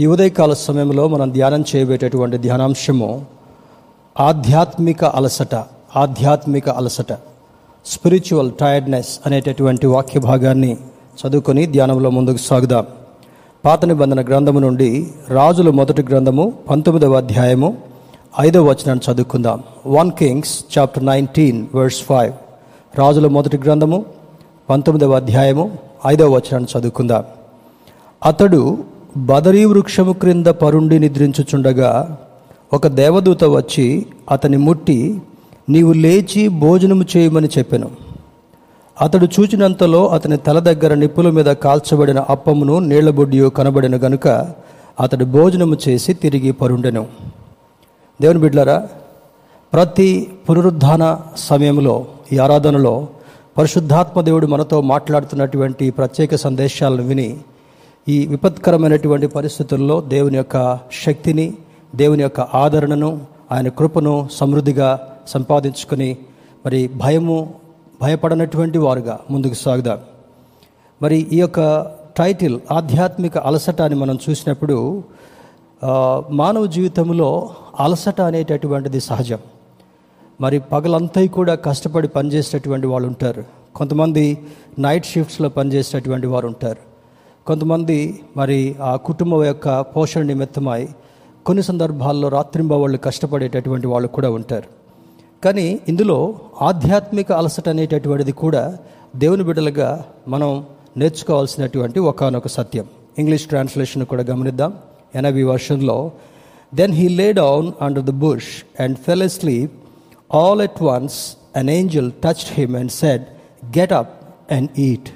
ఈ ఉదయకాల సమయంలో మనం ధ్యానం చేయబేటటువంటి ధ్యానాంశము ఆధ్యాత్మిక అలసట ఆధ్యాత్మిక అలసట స్పిరిచువల్ టైర్డ్నెస్ అనేటటువంటి వాక్య భాగాన్ని చదువుకొని ధ్యానంలో ముందుకు సాగుదాం. పాత నిబంధన గ్రంథము నుండి రాజుల మొదటి గ్రంథము పంతొమ్మిదవ అధ్యాయము ఐదవ వచనాన్ని చదువుకుందాం. One Kings chapter ninety verse five. రాజుల మొదటి గ్రంథము పంతొమ్మిదవ అధ్యాయము ఐదవ వచనాన్ని చదువుకుందాం. అతడు బదరీ వృక్షము క్రింద పరుండి నిద్రించుచుండగా ఒక దేవదూత వచ్చి అతని ముట్టి నీవు లేచి భోజనము చేయమని చెప్పాను. అతడు చూచినంతలో అతని తల దగ్గర నిప్పుల మీద కాల్చబడిన అప్పమును నీళ్ళబొడ్డియు కనబడిన గనుక అతడు భోజనము చేసి తిరిగి పరుండెను. దేవుని బిడ్లారా ప్రతి పునరుద్ధాన సమయంలో ఈ ఆరాధనలో పరిశుద్ధాత్మ దేవుడు మనతో మాట్లాడుతున్నటువంటి ప్రత్యేక సందేశాలను విని ఈ విపత్కరమైనటువంటి పరిస్థితుల్లో దేవుని యొక్క శక్తిని దేవుని యొక్క ఆదరణను ఆయన కృపను సమృద్ధిగా సంపాదించుకొని మరి భయము భయపడనటువంటి వారుగా ముందుకు సాగుదాం. మరి ఈ యొక్క టైటిల్ ఆధ్యాత్మిక అలసట అని మనం చూసినప్పుడు మానవ జీవితంలో అలసట అనేటటువంటిది సహజం. మరి పగలంతా కూడా కష్టపడి పనిచేసేటటువంటి వాళ్ళు ఉంటారు. కొంతమంది నైట్ షిఫ్ట్స్లో పనిచేసేటటువంటి వారు ఉంటారు. కొంతమంది మరి ఆ కుటుంబం యొక్క పోషణ నిమిత్తమై కొన్ని సందర్భాల్లో రాత్రింబవళ్ళు కష్టపడేటటువంటి వాళ్ళు కూడా ఉంటారు. కానీ ఇందులో ఆధ్యాత్మిక అలసట అనేటటువంటిది కూడా దేవుని బిడ్డలుగా మనం నేర్చుకోవాల్సినటువంటి ఒకానొక సత్యం. ఇంగ్లీష్ ట్రాన్స్లేషన్ కూడా గమనిద్దాం. ఎనభై వర్షన్లో then he lay down under the bush and fell asleep all at once an angel touched him and said get up and eat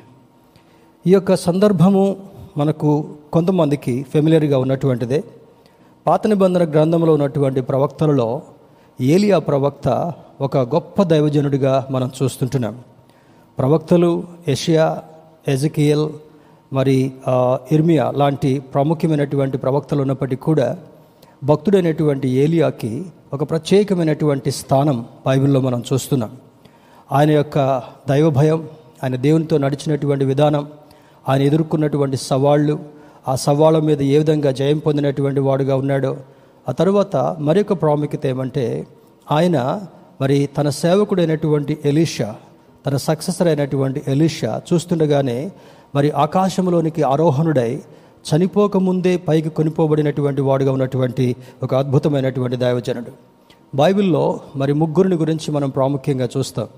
ఈ యొక్క సందర్భము మనకు కొంతమందికి ఫెమిలియర్గా ఉన్నటువంటిదే. పాత నిబంధన గ్రంథంలో ఉన్నటువంటి ప్రవక్తలలో ఏలియా ప్రవక్త ఒక గొప్ప దైవజనుడిగా మనం చూస్తుంటున్నాం. ప్రవక్తలు ఏషియా ఎజకియల్ మరి ఇర్మియా లాంటి ప్రాముఖ్యమైనటువంటి ప్రవక్తలు ఉన్నప్పటికీ కూడా భక్తుడైనటువంటి ఏలియాకి ఒక ప్రత్యేకమైనటువంటి స్థానం బైబిల్లో మనం చూస్తున్నాం. ఆయన యొక్క దైవభయం ఆయన దేవునితో నడిచినటువంటి విధానం ఆయన ఎదుర్కొన్నటువంటి సవాళ్ళు ఆ సవాళ్ళ మీద ఏ విధంగా జయం పొందినటువంటి వాడుగా ఉన్నాడో ఆ తర్వాత మరొక ప్రాముఖ్యత ఏమంటే ఆయన మరి తన సేవకుడైనటువంటి ఎలీషా తన సక్సెసర్ అయినటువంటి ఎలీషా చూస్తుండగానే మరి ఆకాశంలోనికి ఆరోహణుడై చనిపోకముందే పైకి కొనిపోబడినటువంటి వాడుగా ఉన్నటువంటి ఒక అద్భుతమైనటువంటి దైవజనుడు. బైబిల్లో మరి ముగ్గురిని గురించి మనం ప్రాముఖ్యంగా చూస్తాం.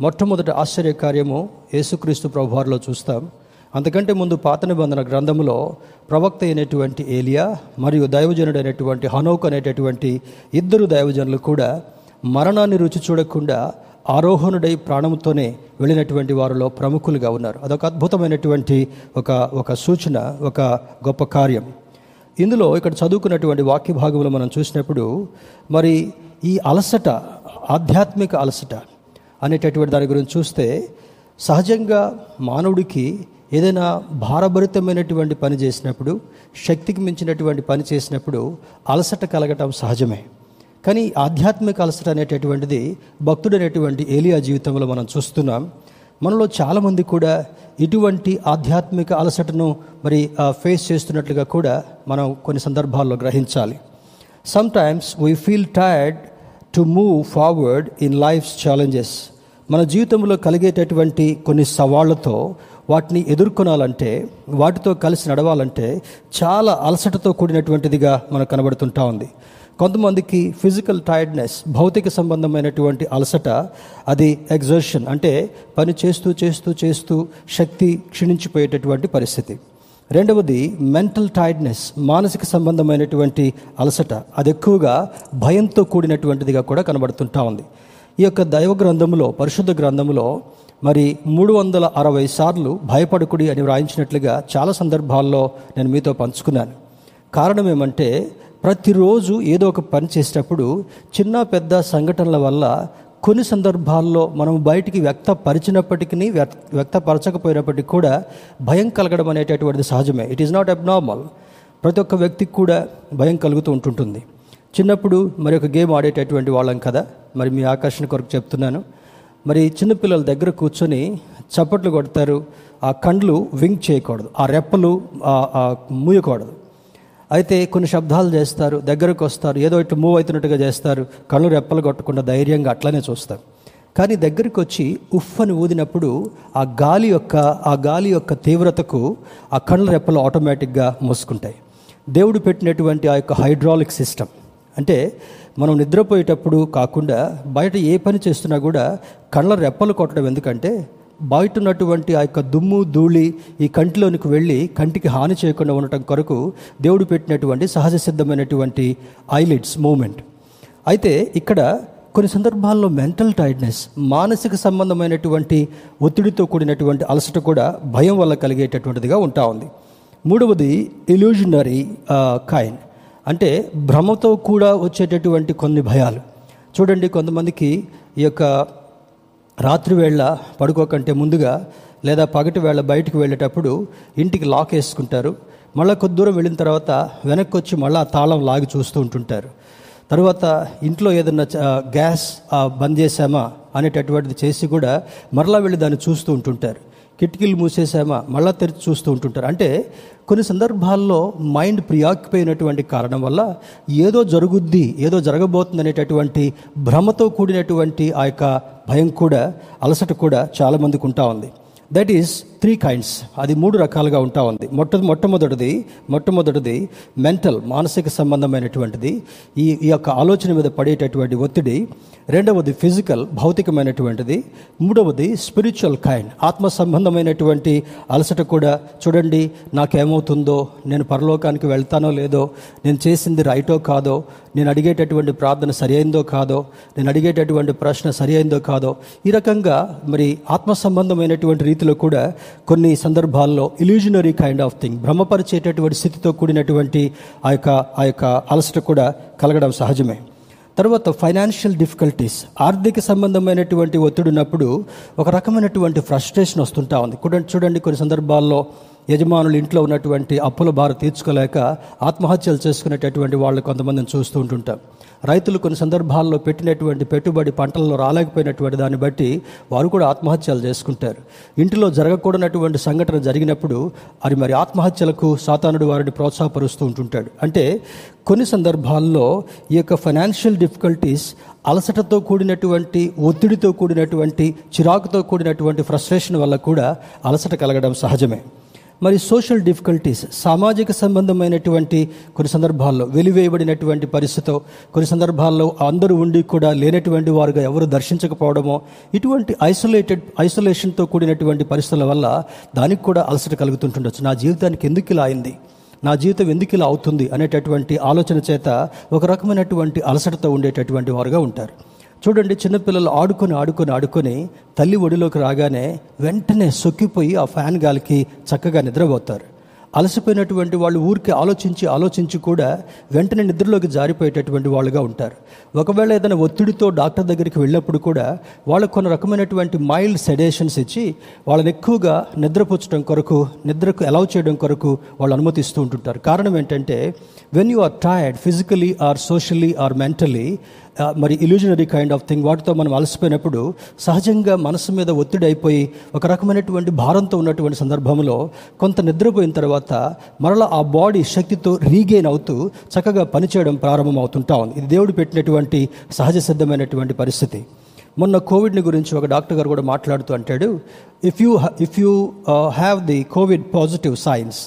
మొట్టమొదటి ఆశ్చర్యకార్యము యేసుక్రీస్తు ప్రభువారిలో చూస్తాం. అంతకంటే ముందు పాత నిబంధన గ్రంథంలో ప్రవక్త అయినటువంటి ఏలియా మరియు దైవజనుడైనటువంటి హనోక్ అనేటటువంటి ఇద్దరు దైవజనులు కూడా మరణాన్ని రుచి చూడకుండా ఆరోహణుడై ప్రాణంతోనే వెళ్ళినటువంటి వారిలో ప్రముఖులుగా ఉన్నారు. అదొక అద్భుతమైనటువంటి ఒక ఒక సూచన ఒక గొప్ప కార్యం. ఇందులో ఇక్కడ చదువుకున్నటువంటి వాక్య భాగంలో మనం చూసినప్పుడు మరి ఈ అలసట ఆధ్యాత్మిక అలసట అనేటటువంటి దాని గురించి చూస్తే సహజంగా మానవుడికి ఏదైనా భారభరితమైనటువంటి పని చేసినప్పుడు శక్తికి మించినటువంటి పని చేసినప్పుడు అలసట కలగటం సహజమే. కానీ ఆధ్యాత్మిక అలసట అనేటటువంటిది భక్తుడైనటువంటి ఏలియా జీవితంలో మనం చూస్తున్నాం. మనలో చాలామంది కూడా ఇటువంటి ఆధ్యాత్మిక అలసటను మరి ఫేస్ చేస్తున్నట్లుగా కూడా మనం కొన్ని సందర్భాల్లో గ్రహించాలి. Sometimes we feel tired to move forward in life's challenges మన జీవితంలో కలిగేటటువంటి కొన్ని సవాళ్ళతో వాటిని ఎదుర్కొనాలంటే వాటితో కలిసి నడవాలంటే చాలా అలసటతో కూడినటువంటిదిగా మనకు కనబడుతుంటా ఉంది. కొంతమందికి ఫిజికల్ టైర్డ్నెస్ భౌతిక సంబంధమైనటువంటి అలసట అది ఎగ్జర్షన్ అంటే పని చేస్తూ చేస్తూ చేస్తూ శక్తి క్షీణించిపోయేటటువంటి పరిస్థితి. రెండవది మెంటల్ టైర్డ్నెస్ మానసిక సంబంధమైనటువంటి అలసట అది ఎక్కువగా భయంతో కూడినటువంటిదిగా కూడా కనబడుతుంటా ఉంది. ఈ యొక్క దైవ గ్రంథములో పరిశుద్ధ గ్రంథములో మరి మూడు వందల అరవై సార్లు భయపడకుడి అని వ్రాయించినట్లుగా చాలా సందర్భాల్లో నేను మీతో పంచుకున్నాను. కారణం ఏమంటే ప్రతిరోజు ఏదో ఒక పని చేసేటప్పుడు చిన్న పెద్ద సంఘటనల వల్ల కొన్ని సందర్భాల్లో మనం బయటికి వ్యక్తపరిచినప్పటికీ వ్యక్- వ్యక్తపరచకపోయినప్పటికీ కూడా భయం కలగడం అనేటటువంటిది సహజమే. ఇట్ ఈస్ నాట్ అబ్నార్మల్ ప్రతి ఒక్క వ్యక్తికి కూడా భయం కలుగుతూ ఉంటుంటుంది. చిన్నప్పుడు మరి ఒక గేమ్ ఆడేటటువంటి వాళ్ళం కదా? మరి మీ ఆకర్షణ కొరకు చెప్తున్నాను. మరి చిన్నపిల్లల దగ్గర కూర్చొని చప్పట్లు కొడతారు ఆ కండ్లు వింక్ చేయకూడదు ఆ రెప్పలు మూయకూడదు. అయితే కొన్ని శబ్దాలు చేస్తారు దగ్గరకు వస్తారు ఏదో ఇటు మూవ్ అవుతున్నట్టుగా చేస్తారు కళ్ళు రెప్పలు కొట్టకుండా ధైర్యంగా అట్లనే చూస్తారు. కానీ దగ్గరికి వచ్చి ఉఫ్ అని ఊదినప్పుడు ఆ గాలి యొక్క ఆ గాలి యొక్క తీవ్రతకు ఆ కళ్ళు రెప్పలు ఆటోమేటిక్గా మూసుకుంటాయి. దేవుడు పెట్టినటువంటి ఆ యొక్క హైడ్రాలిక్ సిస్టమ్ అంటే మనం నిద్రపోయేటప్పుడు కాకుండా బయట ఏ పని చేస్తున్నా కూడా కళ్ళ రెప్పలు కొట్టడం ఎందుకంటే బయట ఉన్నటువంటి ఆ యొక్క దుమ్ము ధూళి ఈ కంటిలోనికి వెళ్ళి కంటికి హాని చేయకుండా ఉండటం కొరకు దేవుడు పెట్టినటువంటి సహజ సిద్ధమైనటువంటి ఐలిడ్స్ మూమెంట్. అయితే ఇక్కడ కొన్ని సందర్భాల్లో మెంటల్ టైర్డ్నెస్ మానసిక సంబంధమైనటువంటి ఒత్తిడితో కూడినటువంటి అలసట కూడా భయం వల్ల కలిగేటటువంటిదిగా ఉంటా ఉంది. మూడవది ఇల్యూజనరీ కైన్ అంటే భ్రమతో కూడా వచ్చేటటువంటి కొన్ని భయాలు. చూడండి కొంతమందికి ఈ యొక్క రాత్రి వేళ పడుకోకంటే ముందుగా లేదా పగటి వేళ బయటకు వెళ్ళేటప్పుడు ఇంటికి లాక్ వేసుకుంటారు. మళ్ళీ కొద్ది దూరం వెళ్ళిన తర్వాత వెనక్కి వచ్చి మళ్ళీ ఆ తాళం లాగి చూస్తూ ఉంటుంటారు. తర్వాత ఇంట్లో ఏదన్నా గ్యాస్ బంద్ చేసామా అనేటటువంటిది చేసి కూడా మరలా వెళ్ళి దాన్ని చూస్తూ ఉంటుంటారు. కిటికీలు మూసేసామా మళ్ళా తెరిచి చూస్తూ ఉంటుంటారు. అంటే కొన్ని సందర్భాల్లో మైండ్ ప్రియాక్యుపోయినటువంటి కారణం వల్ల ఏదో జరుగుద్ది ఏదో జరగబోతుంది అనేటటువంటి భ్రమతో కూడినటువంటి ఆ యొక్క భయం కూడా అలసట కూడా చాలామందికి ఉంటా ఉంది. దట్ ఈస్ త్రీ కైండ్స్ అది మూడు రకాలుగా ఉంటా ఉంది. మొట్ట మొట్టమొదటిది మొట్టమొదటిది మెంటల్ మానసిక సంబంధమైనటువంటిది. ఈ ఈ యొక్క ఆలోచన మీద పడేటటువంటి ఒత్తిడి. రెండవది ఫిజికల్ భౌతికమైనటువంటిది. మూడవది స్పిరిచువల్ కైండ్ ఆత్మ సంబంధమైనటువంటి అలసట కూడా చూడండి నాకేమవుతుందో నేను పరలోకానికి వెళ్తానో లేదో నేను చేసింది రైటో కాదో నేను అడిగేటటువంటి ప్రార్థన సరి అయిందో కాదో నేను అడిగేటటువంటి ప్రశ్న సరి అయిందో కాదో ఈ రకంగా మరి ఆత్మ సంబంధమైనటువంటి రీతిలో కూడా కొన్ని సందర్భాల్లో ఇల్యూజనరీ కైండ్ ఆఫ్ థింగ్ భ్రమపరిచేటటువంటి స్థితితో కూడినటువంటి ఆ యొక్క ఆ యొక్క అలసట కూడా కలగడం సహజమే. తర్వాత ఫైనాన్షియల్ డిఫికల్టీస్ ఆర్థిక సంబంధమైనటువంటి ఒత్తిడి ఉన్నప్పుడు ఒక రకమైనటువంటి ఫ్రస్ట్రేషన్ వస్తుంటా ఉంది. చూడండి చూడండి కొన్ని సందర్భాల్లో యజమానులు ఇంట్లో ఉన్నటువంటి అప్పుల భారం తీర్చుకోలేక ఆత్మహత్యలు చేసుకునేటటువంటి వాళ్ళు కొంతమందిని చూస్తూ ఉంటుంటాం. రైతులు కొన్ని సందర్భాల్లో పెట్టినటువంటి పెట్టుబడి పంటల్లో రాలేకపోయినటువంటి దాన్ని బట్టి వారు కూడా ఆత్మహత్యలు చేసుకుంటారు. ఇంటిలో జరగకూడనటువంటి సంఘటన జరిగినప్పుడు అది మరి ఆత్మహత్యలకు సాతానుడు వారిని ప్రోత్సాహపరుస్తూ ఉంటుంటాడు. అంటే కొన్ని సందర్భాల్లో ఈ యొక్క ఫైనాన్షియల్ డిఫికల్టీస్ అలసటతో కూడినటువంటి ఒత్తిడితో కూడినటువంటి చిరాకుతో కూడినటువంటి ఫ్రస్ట్రేషన్ వల్ల కూడా అలసట కలగడం సహజమే. మరి సోషల్ డిఫికల్టీస్ సామాజిక సంబంధమైనటువంటి కొన్ని సందర్భాల్లో వెలివేయబడినటువంటి పరిస్థితితో కొన్ని సందర్భాల్లో అందరూ ఉండి కూడా లేనటువంటి వారుగా ఎవరు దర్శించకపోవడమో ఇటువంటి ఐసోలేటెడ్ ఐసోలేషన్తో కూడినటువంటి పరిస్థితుల వల్ల దానికి కూడా అలసట కలుగుతుంటుండొచ్చు. నా జీవితానికి ఎందుకు ఇలా అయింది? నా జీవితం ఎందుకు ఇలా అవుతుంది అనేటటువంటి ఆలోచన చేత ఒక రకమైనటువంటి అలసటతో ఉండేటటువంటి వారుగా ఉంటారు. చూడండి చిన్నపిల్లలు ఆడుకొని ఆడుకొని ఆడుకొని తల్లి ఒడిలోకి రాగానే వెంటనే సొక్కిపోయి ఆ ఫ్యాన్ గాలికి చక్కగా నిద్రపోతారు. అలసిపోయినటువంటి వాళ్ళు ఊరికి ఆలోచించి ఆలోచించి కూడా వెంటనే నిద్రలోకి జారిపోయేటటువంటి వాళ్ళుగా ఉంటారు. ఒకవేళ ఏదైనా ఒత్తిడితో డాక్టర్ దగ్గరికి వెళ్ళినప్పుడు కూడా వాళ్ళకు కొన్ని రకమైనటువంటి మైల్డ్ సెడేషన్స్ ఇచ్చి వాళ్ళని ఎక్కువగా నిద్రపుచ్చడం కొరకు నిద్రకు అలౌ చేయడం కొరకు వాళ్ళు అనుమతిస్తూ ఉంటుంటారు. కారణం ఏంటంటే when you are tired physically or socially or mentally మరి ఇల్యూజనరీ కైండ్ ఆఫ్ థింగ్ వాటితో మనం అలసిపోయినప్పుడు సహజంగా మనసు మీద ఒత్తిడి అయిపోయి ఒక రకమైనటువంటి భారంతో ఉన్నటువంటి సందర్భంలో కొంత నిద్రపోయిన తర్వాత మరలా ఆ బాడీ శక్తితో రీగెయిన్ అవుతూ చక్కగా పనిచేయడం ప్రారంభం అవుతుంటా ఉంది. ఇది దేవుడు పెట్టినటువంటి సహజ సిద్ధమైనటువంటి పరిస్థితి. మొన్న కోవిడ్ని గురించి ఒక డాక్టర్ గారు కూడా మాట్లాడుతూ అంటాడు if you if you have the COVID positive signs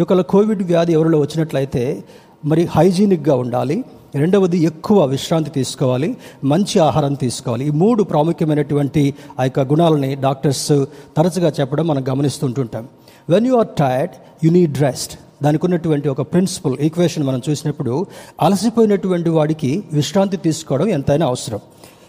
ఒకవేళ కోవిడ్ వ్యాధి ఎవరిలో వచ్చినట్లయితే మరి హైజీనిక్గా ఉండాలి రెండవది ఎక్కువ విశ్రాంతి తీసుకోవాలి మంచి ఆహారం తీసుకోవాలి. ఈ మూడు ప్రాముఖ్యమైనటువంటి ఆ యొక్క గుణాలని డాక్టర్స్ తరచుగా చెప్పడం మనం గమనిస్తుంటుంటాం. When you are tired you need rest దానికి ఉన్నటువంటి ఒక ప్రిన్సిపల్ ఈక్వేషన్ మనం చూసినప్పుడు అలసిపోయినటువంటి వాడికి విశ్రాంతి తీసుకోవడం ఎంతైనా అవసరం.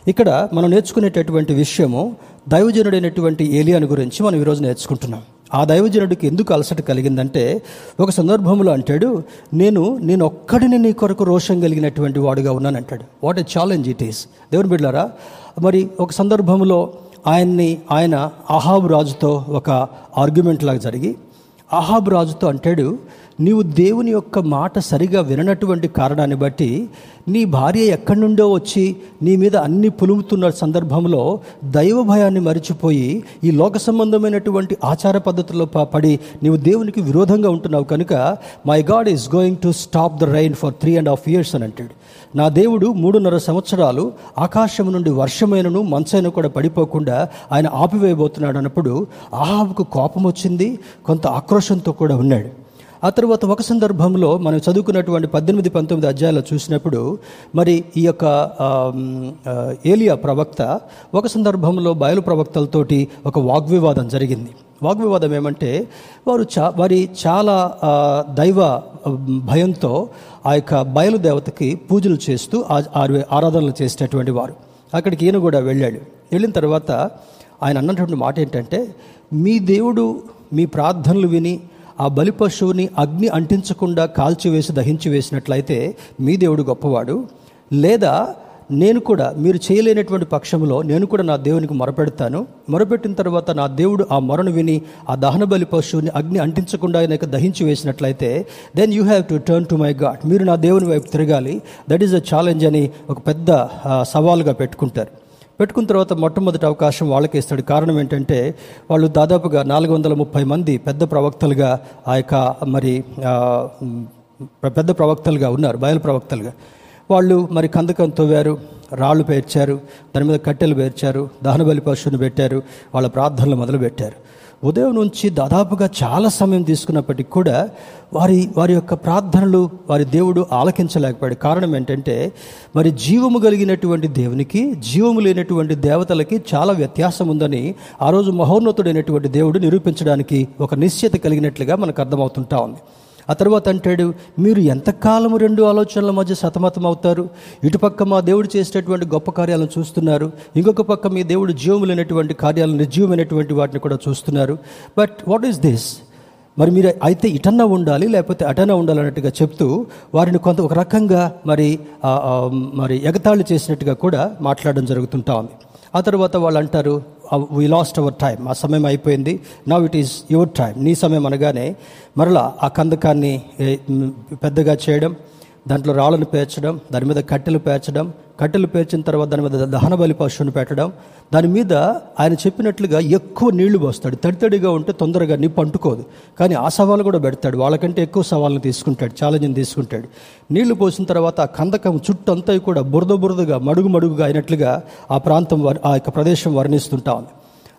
ఇక్కడ మనం నేర్చుకునేటటువంటి విషయము దైవజనుడైనటువంటి ఏలియాని గురించి మనం ఈరోజు నేర్చుకుంటున్నాం. ఆ దైవజనుడికి ఎందుకు అలసట కలిగిందంటే ఒక సందర్భంలో అంటాడు నేను నేను ఒక్కడిని నీ కొరకు రోషం కలిగినటువంటి వాడుగా ఉన్నాను అంటాడు. What a challenge it is దేవుని బిడ్డారా మరి ఒక సందర్భంలో ఆయన్ని ఆయన అహాబ్ రాజుతో ఒక ఆర్గ్యుమెంట్ లాగా జరిగి అహాబ్ రాజుతో అంటాడు నీవు దేవుని యొక్క మాట సరిగా విననటువంటి కారణాన్ని బట్టి నీ భార్య ఎక్కడి నుండో వచ్చి నీ మీద అన్ని పులుముతున్న సందర్భంలో దైవ భయాన్ని మరిచిపోయి ఈ లోక సంబంధమైనటువంటి ఆచార పద్ధతుల్లో పడి నీవు దేవునికి విరోధంగా ఉంటున్నావు కనుక my God is going to stop the rain for three and half years అని అంటాడు. నా దేవుడు మూడున్నర సంవత్సరాలు ఆకాశం నుండి వర్షమైనను మంచైన కూడా పడిపోకుండా ఆయన ఆపివేయబోతున్నాడు అన్నప్పుడు ఆహాబుకు కోపం వచ్చింది కొంత ఆక్రోషంతో కూడా ఉన్నాడు. ఆ తర్వాత ఒక సందర్భంలో మనం చదువుకున్నటువంటి పద్దెనిమిది పంతొమ్మిది అధ్యాయాలు చూసినప్పుడు మరి ఈ యొక్క ఏలియా ప్రవక్త ఒక సందర్భంలో బయలు ప్రవక్తలతోటి ఒక వాగ్వివాదం జరిగింది. వాగ్వివాదం ఏమంటే వారు చా వారి చాలా దైవ భయంతో ఆ యొక్క బయలుదేవతకి పూజలు చేస్తూ ఆ- ఆరాధనలు చేసేటటువంటి వారు. అక్కడికి ఈయన కూడా వెళ్ళాడు. వెళ్ళిన తర్వాత ఆయన అన్నటువంటి మాట ఏంటంటే మీ దేవుడు మీ ప్రార్థనలు విని ఆ బలి పశువుని అగ్ని అంటించకుండా కాల్చివేసి దహించి వేసినట్లయితే మీ దేవుడు గొప్పవాడు. లేదా నేను కూడా మీరు చేయలేనటువంటి పక్షంలో నేను కూడా నా దేవునికి మొరపెడతాను. మొరపెట్టిన తర్వాత నా దేవుడు ఆ మొరను విని ఆ దహన బలి పశువుని అగ్ని అంటించకుండా ఆయనకు దహించి వేసినట్లయితే then you have to turn to my God మీరు నా దేవుని వైపు తిరగాలి. దట్ ఈస్ అ ఛాలెంజ్ అని ఒక పెద్ద సవాలుగా పెట్టుకుంటారు. పెట్టుకున్న తర్వాత మొట్టమొదటి అవకాశం వాళ్ళకి ఇస్తాడు. కారణం ఏంటంటే వాళ్ళు దాదాపుగా నాలుగు వందల ముప్పై మంది పెద్ద ప్రవక్తలుగా ఆ యొక్క మరి పెద్ద ప్రవక్తలుగా ఉన్నారు బయలు ప్రవక్తలుగా. వాళ్ళు మరి కందకం తవ్వారు రాళ్ళు పేర్చారు దాని మీద కట్టెలు పేర్చారు దహనబలి పశువుని పెట్టారు వాళ్ళ ప్రార్థనలు మొదలుపెట్టారు. ఉదయం నుంచి దాదాపుగా చాలా సమయం తీసుకున్నప్పటికీ కూడా వారి వారి యొక్క ప్రార్థనలు వారి దేవుడు ఆలకించలేకపోయాడు. కారణం ఏంటంటే మరి జీవము కలిగినటువంటి దేవునికి జీవము లేనటువంటి దేవతలకి చాలా వ్యత్యాసం ఉందని ఆ రోజు మహోన్నతుడైనటువంటి దేవుడు నిరూపించడానికి ఒక నిశ్చయత కలిగినట్లుగా మనకు అర్థమవుతుంటా ఉంది. ఆ తర్వాత అంటాడు మీరు ఎంతకాలము రెండు ఆలోచనల మధ్య సతమతం అవుతారు? ఇటుపక్క మా దేవుడు చేసేటటువంటి గొప్ప కార్యాలను చూస్తున్నారు. ఇంకొక పక్క మీ దేవుడు జీవము లేనటువంటి కార్యాలను నిర్జీవమైనటువంటి వాటిని కూడా చూస్తున్నారు. బట్ వాట్ ఈస్ దిస్ మరి మీరు అయితే ఇటన్నా ఉండాలి లేకపోతే అటన్నా ఉండాలి అన్నట్టుగా చెప్తూ వారిని కొంత ఒక రకంగా మరి మరి ఎగతాళి చేసినట్టుగా కూడా మాట్లాడడం జరుగుతుంటా ఉంది. ఆ తర్వాత వాళ్ళు అంటారు వీ లాస్ట్ అవర్ టైం ఆ సమయం అయిపోయింది. Now it is your time నీ సమయం అనగానే మరలా ఆ కందకాన్ని పెద్దగా చేయడం దాంట్లో రాళ్ళను పేర్చడం దాని మీద కట్టెలు పేర్చడం కట్టెలు పేర్చిన తర్వాత దాని మీద దహన బలి పశువుని పెట్టడం దాని మీద ఆయన చెప్పినట్లుగా ఎక్కువ నీళ్ళు పోస్తాడు. తడితడిగా ఉంటే తొందరగా నిప్పు అంటుకోదు కానీ ఆ సవాలు కూడా పెడతాడు. వాళ్ళకంటే ఎక్కువ సవాళ్ళని తీసుకుంటాడు ఛాలెంజ్ని తీసుకుంటాడు. నీళ్ళు పోసిన తర్వాత ఆ కందకం చుట్టంతా కూడా బురద బురదగా మడుగు మడుగుగా అయినట్లుగా ఆ ప్రాంతం ఆ యొక్క ప్రదేశం వర్ణిస్తుంటా ఉంది.